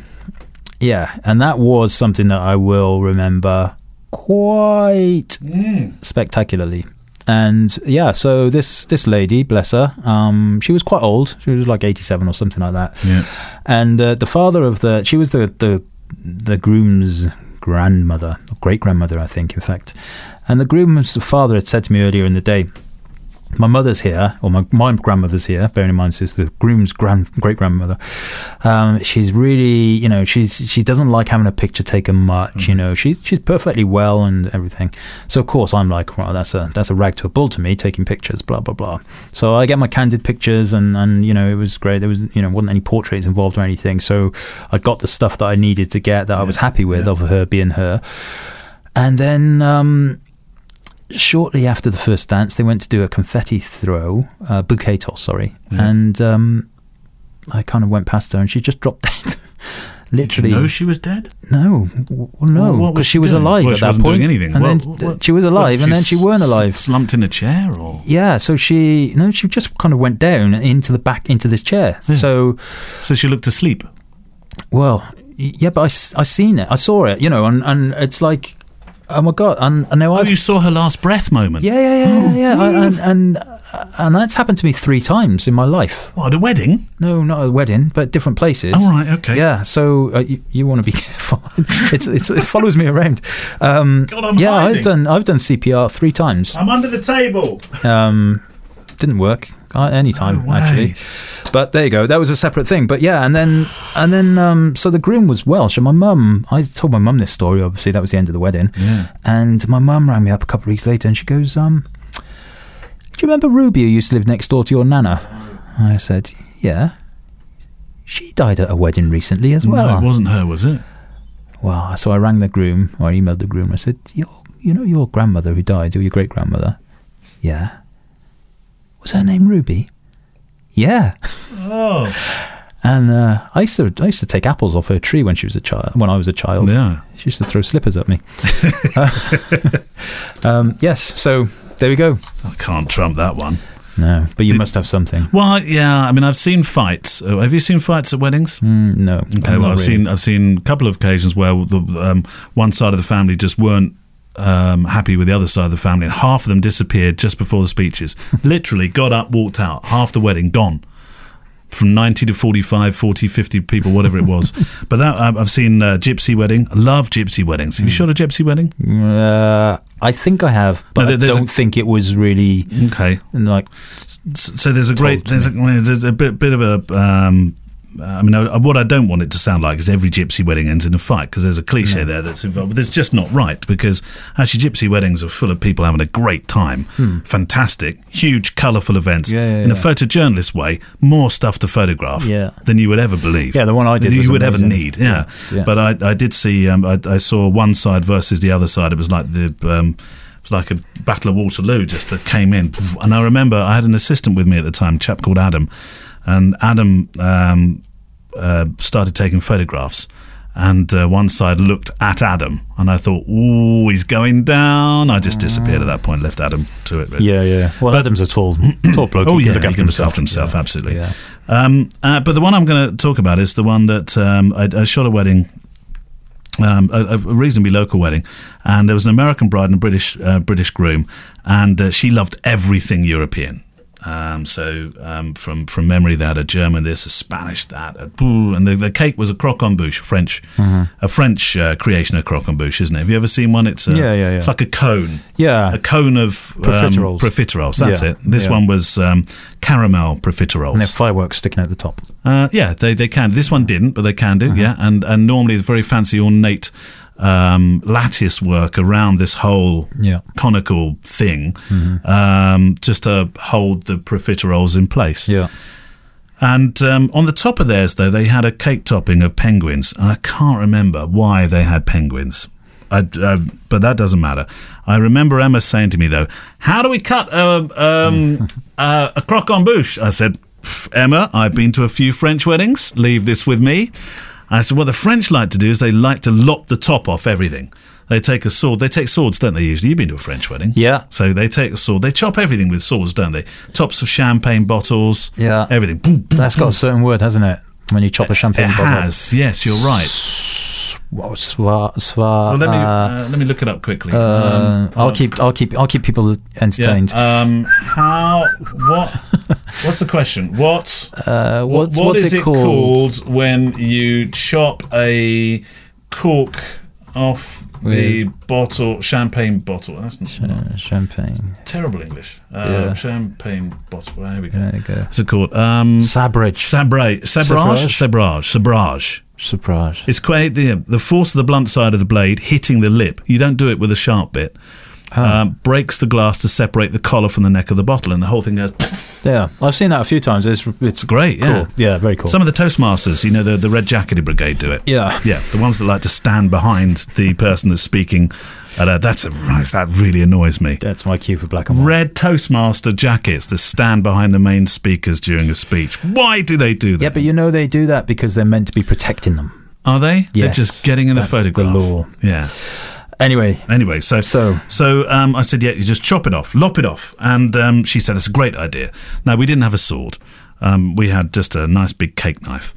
(gasps) yeah, and that was something that I will remember quite spectacularly. And yeah, so this this lady, bless her, um, she was quite old. She was like eighty seven or something like that. Yeah. And uh, the father of the she was the the the groom's grandmother, great grandmother, I think, in fact. And the groom's father had said to me earlier in the day, my mother's here, or my, my grandmother's here, bearing in mind she's the groom's grand, great grandmother. Um, she's really, you know, she's she doesn't like having a picture taken much. You know, she's she's perfectly well and everything. So of course I'm like, well, that's a that's a rag to a bull to me, taking pictures, blah blah blah. So I get my candid pictures, and and you know it was great. There was you know wasn't any portraits involved or anything. So I got the stuff that I needed to get that I was happy with of her being her. And then um, shortly after the first dance, they went to do a confetti throw, uh, bouquet toss, sorry, and um, I kind of went past her, and she just dropped (laughs) dead. Literally, know she was dead? No, well, no, Well, because she she was alive Well, at she that wasn't point. doing anything. and Well, then what- she was alive, and then she weren't alive. Slumped in a chair, or Yeah, so she no, she just kind of went down into the back into this chair. So, so she looked asleep. Well, yeah, but I, I seen it, I saw it, you know, and, and it's like, oh my god, and, and now Oh, I've you saw her last breath moment. yeah, yeah, yeah, yeah, yeah. I- and and and that's happened to me three times in my life. What, at a wedding? No, not a wedding, but different places. Oh, right, okay. Yeah, so uh, you, you want to be (laughs) careful. it's, it's it follows me around. Um, God, I'm yeah, hiding. I've done I've done CPR three times. I'm under the table. Um, didn't work any time way. actually. But there you go. That was a separate thing. But yeah, and then and then um, so the groom was Welsh, and my mum. I told my mum this story. Obviously, that was the end of the wedding. Yeah. And my mum rang me up a couple of weeks later, and she goes, um, "Do you remember Ruby who used to live next door to your nana?" I said, "Yeah." She died at a wedding recently as well. no, it wasn't her, was it? Well, so I rang the groom, or I emailed the groom. I said, "Your, you know, your grandmother who died, or your great grandmother? Yeah. Was her name Ruby? Yeah. Oh, And uh, I used to, I used to take apples off her tree when she was a child. When I was a child, Yeah. She used to throw slippers at me. (laughs) Uh, um, yes. So there we go. I can't trump that one. No, but you must have something. Well, yeah. I mean, I've seen fights. Uh, have you seen fights at weddings? Mm, no. Okay, well, I've really. seen I've seen a couple of occasions where the um, one side of the family just weren't um, happy with the other side of the family, and half of them disappeared just before the speeches. (laughs) Literally, got up, walked out, half the wedding gone. From 90 to 45, 40, 50 people, whatever it was. (laughs) but that I've seen uh, gypsy wedding. I love gypsy weddings. Have you shot a gypsy wedding? Uh, I think I have, but No, I don't think it was really Okay. like. So there's a great there's a, there's a bit bit of a um, I mean I, what I don't want it to sound like is every gypsy wedding ends in a fight because there's a cliche there that's involved. But it's just not right because actually gypsy weddings are full of people having a great time, fantastic, huge, colourful events Hmm. Yeah, yeah, in a photojournalist way, more stuff to photograph Yeah. than you would ever believe. Yeah, the one I did you would ever amazing. need. Yeah, Yeah. but I I did see um, I, I saw one side versus the other side. It was like the um, it was like a Battle of Waterloo just that came in. And I remember I had an assistant with me at the time, a chap called Adam, and Adam um, uh, started taking photographs. And uh, one side looked at Adam, and I thought, "Ooh, he's going down." I just disappeared at that point, left Adam to it. really. Yeah, yeah. Well, Adam's a tall, (clears throat) tall bloke. Oh He yeah, look he after look himself. after himself. Yeah. Absolutely. Yeah. Um, uh, but the one I'm going to talk about is the one that um, I, I shot a wedding, um, a, a reasonably local wedding, and there was an American bride and a British uh, British groom, and uh, she loved everything European. Um, so um, from from memory, they had a German this, a Spanish that, a, and the, the cake was a croque en bouche, French, a French uh, creation of croque en bouche, isn't it? Have you ever seen one? It's a, Yeah, yeah, yeah. It's like a cone Yeah. a cone of um, Profiteroles. profiteroles. That's Yeah, it. This yeah. one was um, caramel profiteroles. And they have fireworks sticking out the top. Uh, yeah, they they can. This one didn't, but they can do. Yeah, and and normally it's very fancy ornate um, lattice work around this whole Yeah. conical thing, um, just to hold the profiteroles in place. Yeah. And um, on the top of theirs, though, they had a cake topping of penguins, and I can't remember why they had penguins. I, uh, but that doesn't matter. I remember Emma saying to me, though, "How do we cut a, um, (laughs) uh, a croque en bouche?" I said, "Emma, I've been to a few French weddings. Leave this with me." I said, what the French like to do is they like to lop the top off everything. They take a sword. They take swords, don't they? Usually, you've been to a French wedding. Yeah. So they take a sword. They chop everything with swords, don't they? Tops of champagne bottles. Yeah. Everything. Boom, boom, That's got a certain word, hasn't it? When you chop a champagne It bottle. has. Yes, you're right. What, swa, swa, Well, let me uh, uh, let me look it up quickly. uh, Um, I'll um, keep, I'll keep, I'll keep people entertained. Yeah. Um, how? What? What's the question? What? (laughs) Uh, what- what's- what what's is it called? called when you chop a cork off the bottle, champagne bottle? That's not, champagne. terrible English. Uh, Yeah. Champagne bottle. There we go. There you go. What's it called? Um, Sabrage. Sabrage. Sabrage. Sabrage. Sabrage. Surprise. It's quite the the force of the blunt side of the blade hitting the lip. You don't do it with a sharp bit. Oh. Um, breaks the glass to separate the collar from the neck of the bottle, and the whole thing goes. (laughs) Yeah, I've seen that a few times. It's it's great. Yeah, Yeah, very cool. Some of the Toastmasters, you know, the the red jacketed brigade do it. Yeah. yeah, the ones that like to stand behind the person that's speaking. Uh, that's a. That really annoys me. That's my cue for black and white. Red Toastmaster jackets to stand behind the main speakers during a speech. Why do they do that? Yeah, but you know they do that because they're meant to be protecting them. Are they? They're just getting in the that's the photograph. law. Yeah. Anyway, Anyway, so So- so um, I said, yeah, you just chop it off, lop it off, and um, she said it's a great idea. Now we didn't have a sword; um, we had just a nice big cake knife.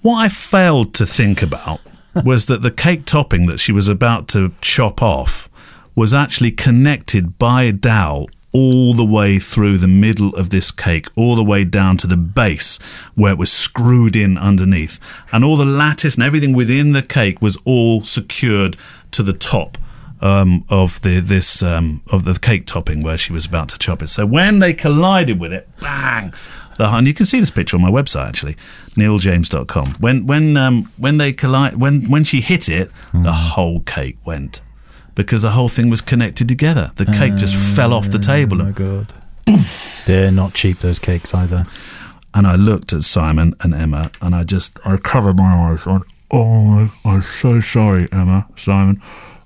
What I failed to think about was that the cake topping that she was about to chop off was actually connected by a dowel all the way through the middle of this cake, all the way down to the base where it was screwed in underneath. And all the lattice and everything within the cake was all secured to the top. Um, of the this um, of the cake topping where she was about to chop it. So when they collided with it, bang! The and you can see this picture on my website actually, nealejames.com. When when um, when they collide when when she hit it, the whole cake went because the whole thing was connected together. The cake just fell off the table Oh my god. They're not cheap those cakes either. and I looked at Simon and Emma, and I just I covered my eyes. I went, "Oh, I'm so sorry, Emma, Simon.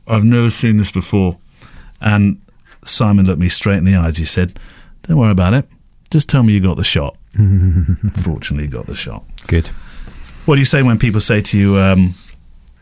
I've never seen this before." And Simon looked me straight in the eyes. He said, "Don't worry about it. Just tell me you got the shot." (laughs) Fortunately, got the shot. Good. What do you say when people say to you, um,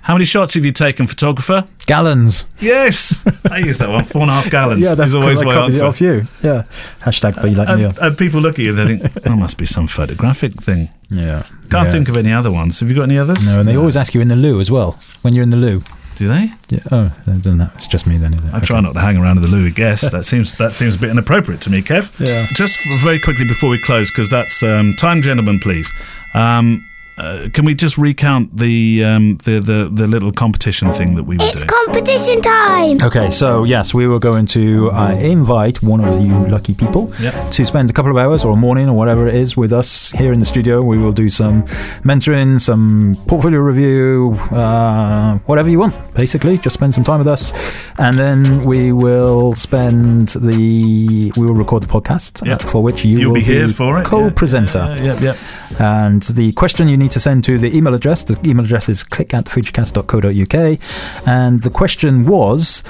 "How many shots have you taken, photographer?" Gallons. Yes, (laughs) I use that one. Four and a half gallons. Yeah, that's always my answer. off you. Yeah. Hashtag be like. And, and people look at you, they think, "There must be some photographic thing." Yeah. Can't Yeah. think of any other ones. Have you got any others? No, and they always ask you in the loo as well. When you're in the loo. Do they? Yeah. Oh, then that it's just me then, is it? I try not to hang around with the Louis guest. That (laughs) seems that seems a bit inappropriate to me, Kev. Yeah. Just very quickly before we close, because that's um, time, gentlemen, please. Um, uh, can we just recount the, um, the the the little competition thing that we were It's doing? competition time! Okay, so yes, we were going to uh, invite one of you lucky people Yep. to spend a couple of hours or a morning or whatever it is with us here in the studio. We will do some mentoring, some portfolio review, uh, whatever you want, basically. Just spend some time with us. And then we will spend the, we will record the podcast uh, Yep. for which you You'll will be here for it, co presenter. Uh, yep, yep. And the question you need to send to the email address, the email address is click at fujicast.co.uk. And the question was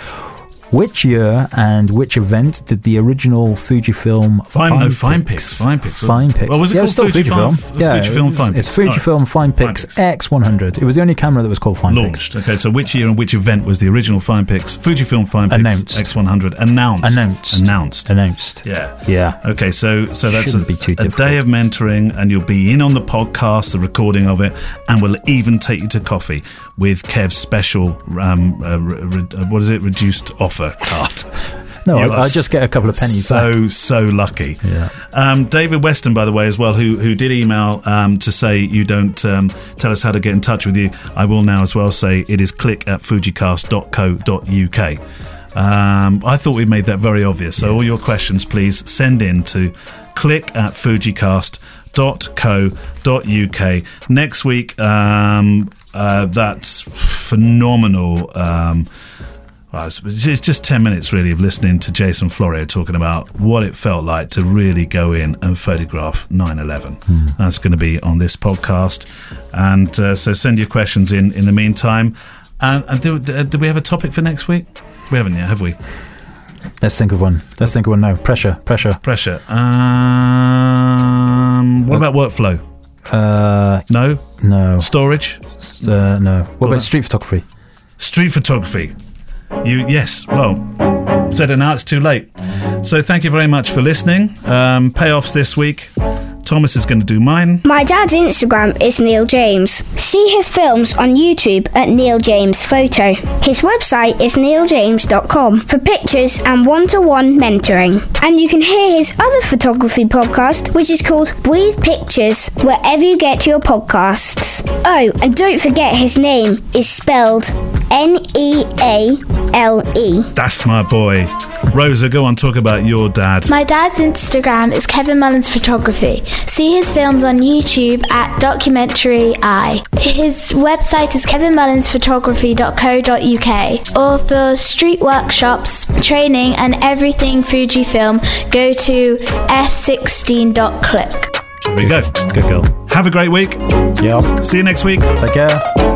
which year and which event did the original Fujifilm Fine- no, Fine Pix, Fine. Fine Pix. Well, was it yeah, called it's still Fujifilm? Fujifilm. Yeah, Fujifilm Fine It's. Fujifilm Fine Pix X100. It was the only camera that was called Fine. Launched. Okay, so which year and which event was the original Fine Pix, Fujifilm Fine Announced. X100 announced? Announced. Announced. Announced. Yeah. Yeah. Okay, so so that's a, Shouldn't be too a difficult. day of mentoring, and you'll be in on the podcast, the recording of it, and we'll even take you to coffee with Kev's special, um, uh, re- re- uh, what is it, reduced offer card. No, I, I just get a couple of pennies back. So so lucky. Yeah. Um, David Weston, by the way, as well, who who did email um, to say you don't um, tell us how to get in touch with you. I will now as well say it is click at fujicast.co.uk. Um, I thought we made that very obvious. So all your questions, please send in to click at fujicast.co.uk. Next week, um, uh, that's phenomenal. Um, well, it's it's just 10 minutes really of listening to Jason Florio talking about what it felt like to really go in and photograph 9 11. That's going to be on this podcast. And uh, so send your questions in in the meantime. And, and do, do we have a topic for next week? We haven't yet, have we? Let's think of one. Let's think of one now. Pressure, pressure. Pressure. Um, what about workflow? Uh, no, no. Storage? Uh, no. What about street photography? Street photography. You yes. Well, said it now. It's too late. So thank you very much for listening. Um, payoffs this week. Thomas is going to do mine. My dad's Instagram is Neale James. See his films on YouTube at Neale James Photo. His website is nealejames.com for pictures and one to one mentoring. And you can hear his other photography podcast, which is called Breathe Pictures, wherever you get your podcasts. Oh, and don't forget his name is spelled N E A L E. That's my boy. Rosa, go on. Talk about your dad. My dad's Instagram is Kevin Mullins Photography. See his films on YouTube at Documentary Eye. His website is kevinmullinsphotography.co.uk. Or for street workshops, training, and everything Fujifilm, go to f16.click. There we go. Good girl. Have a great week. Yeah. See you next week. Take care.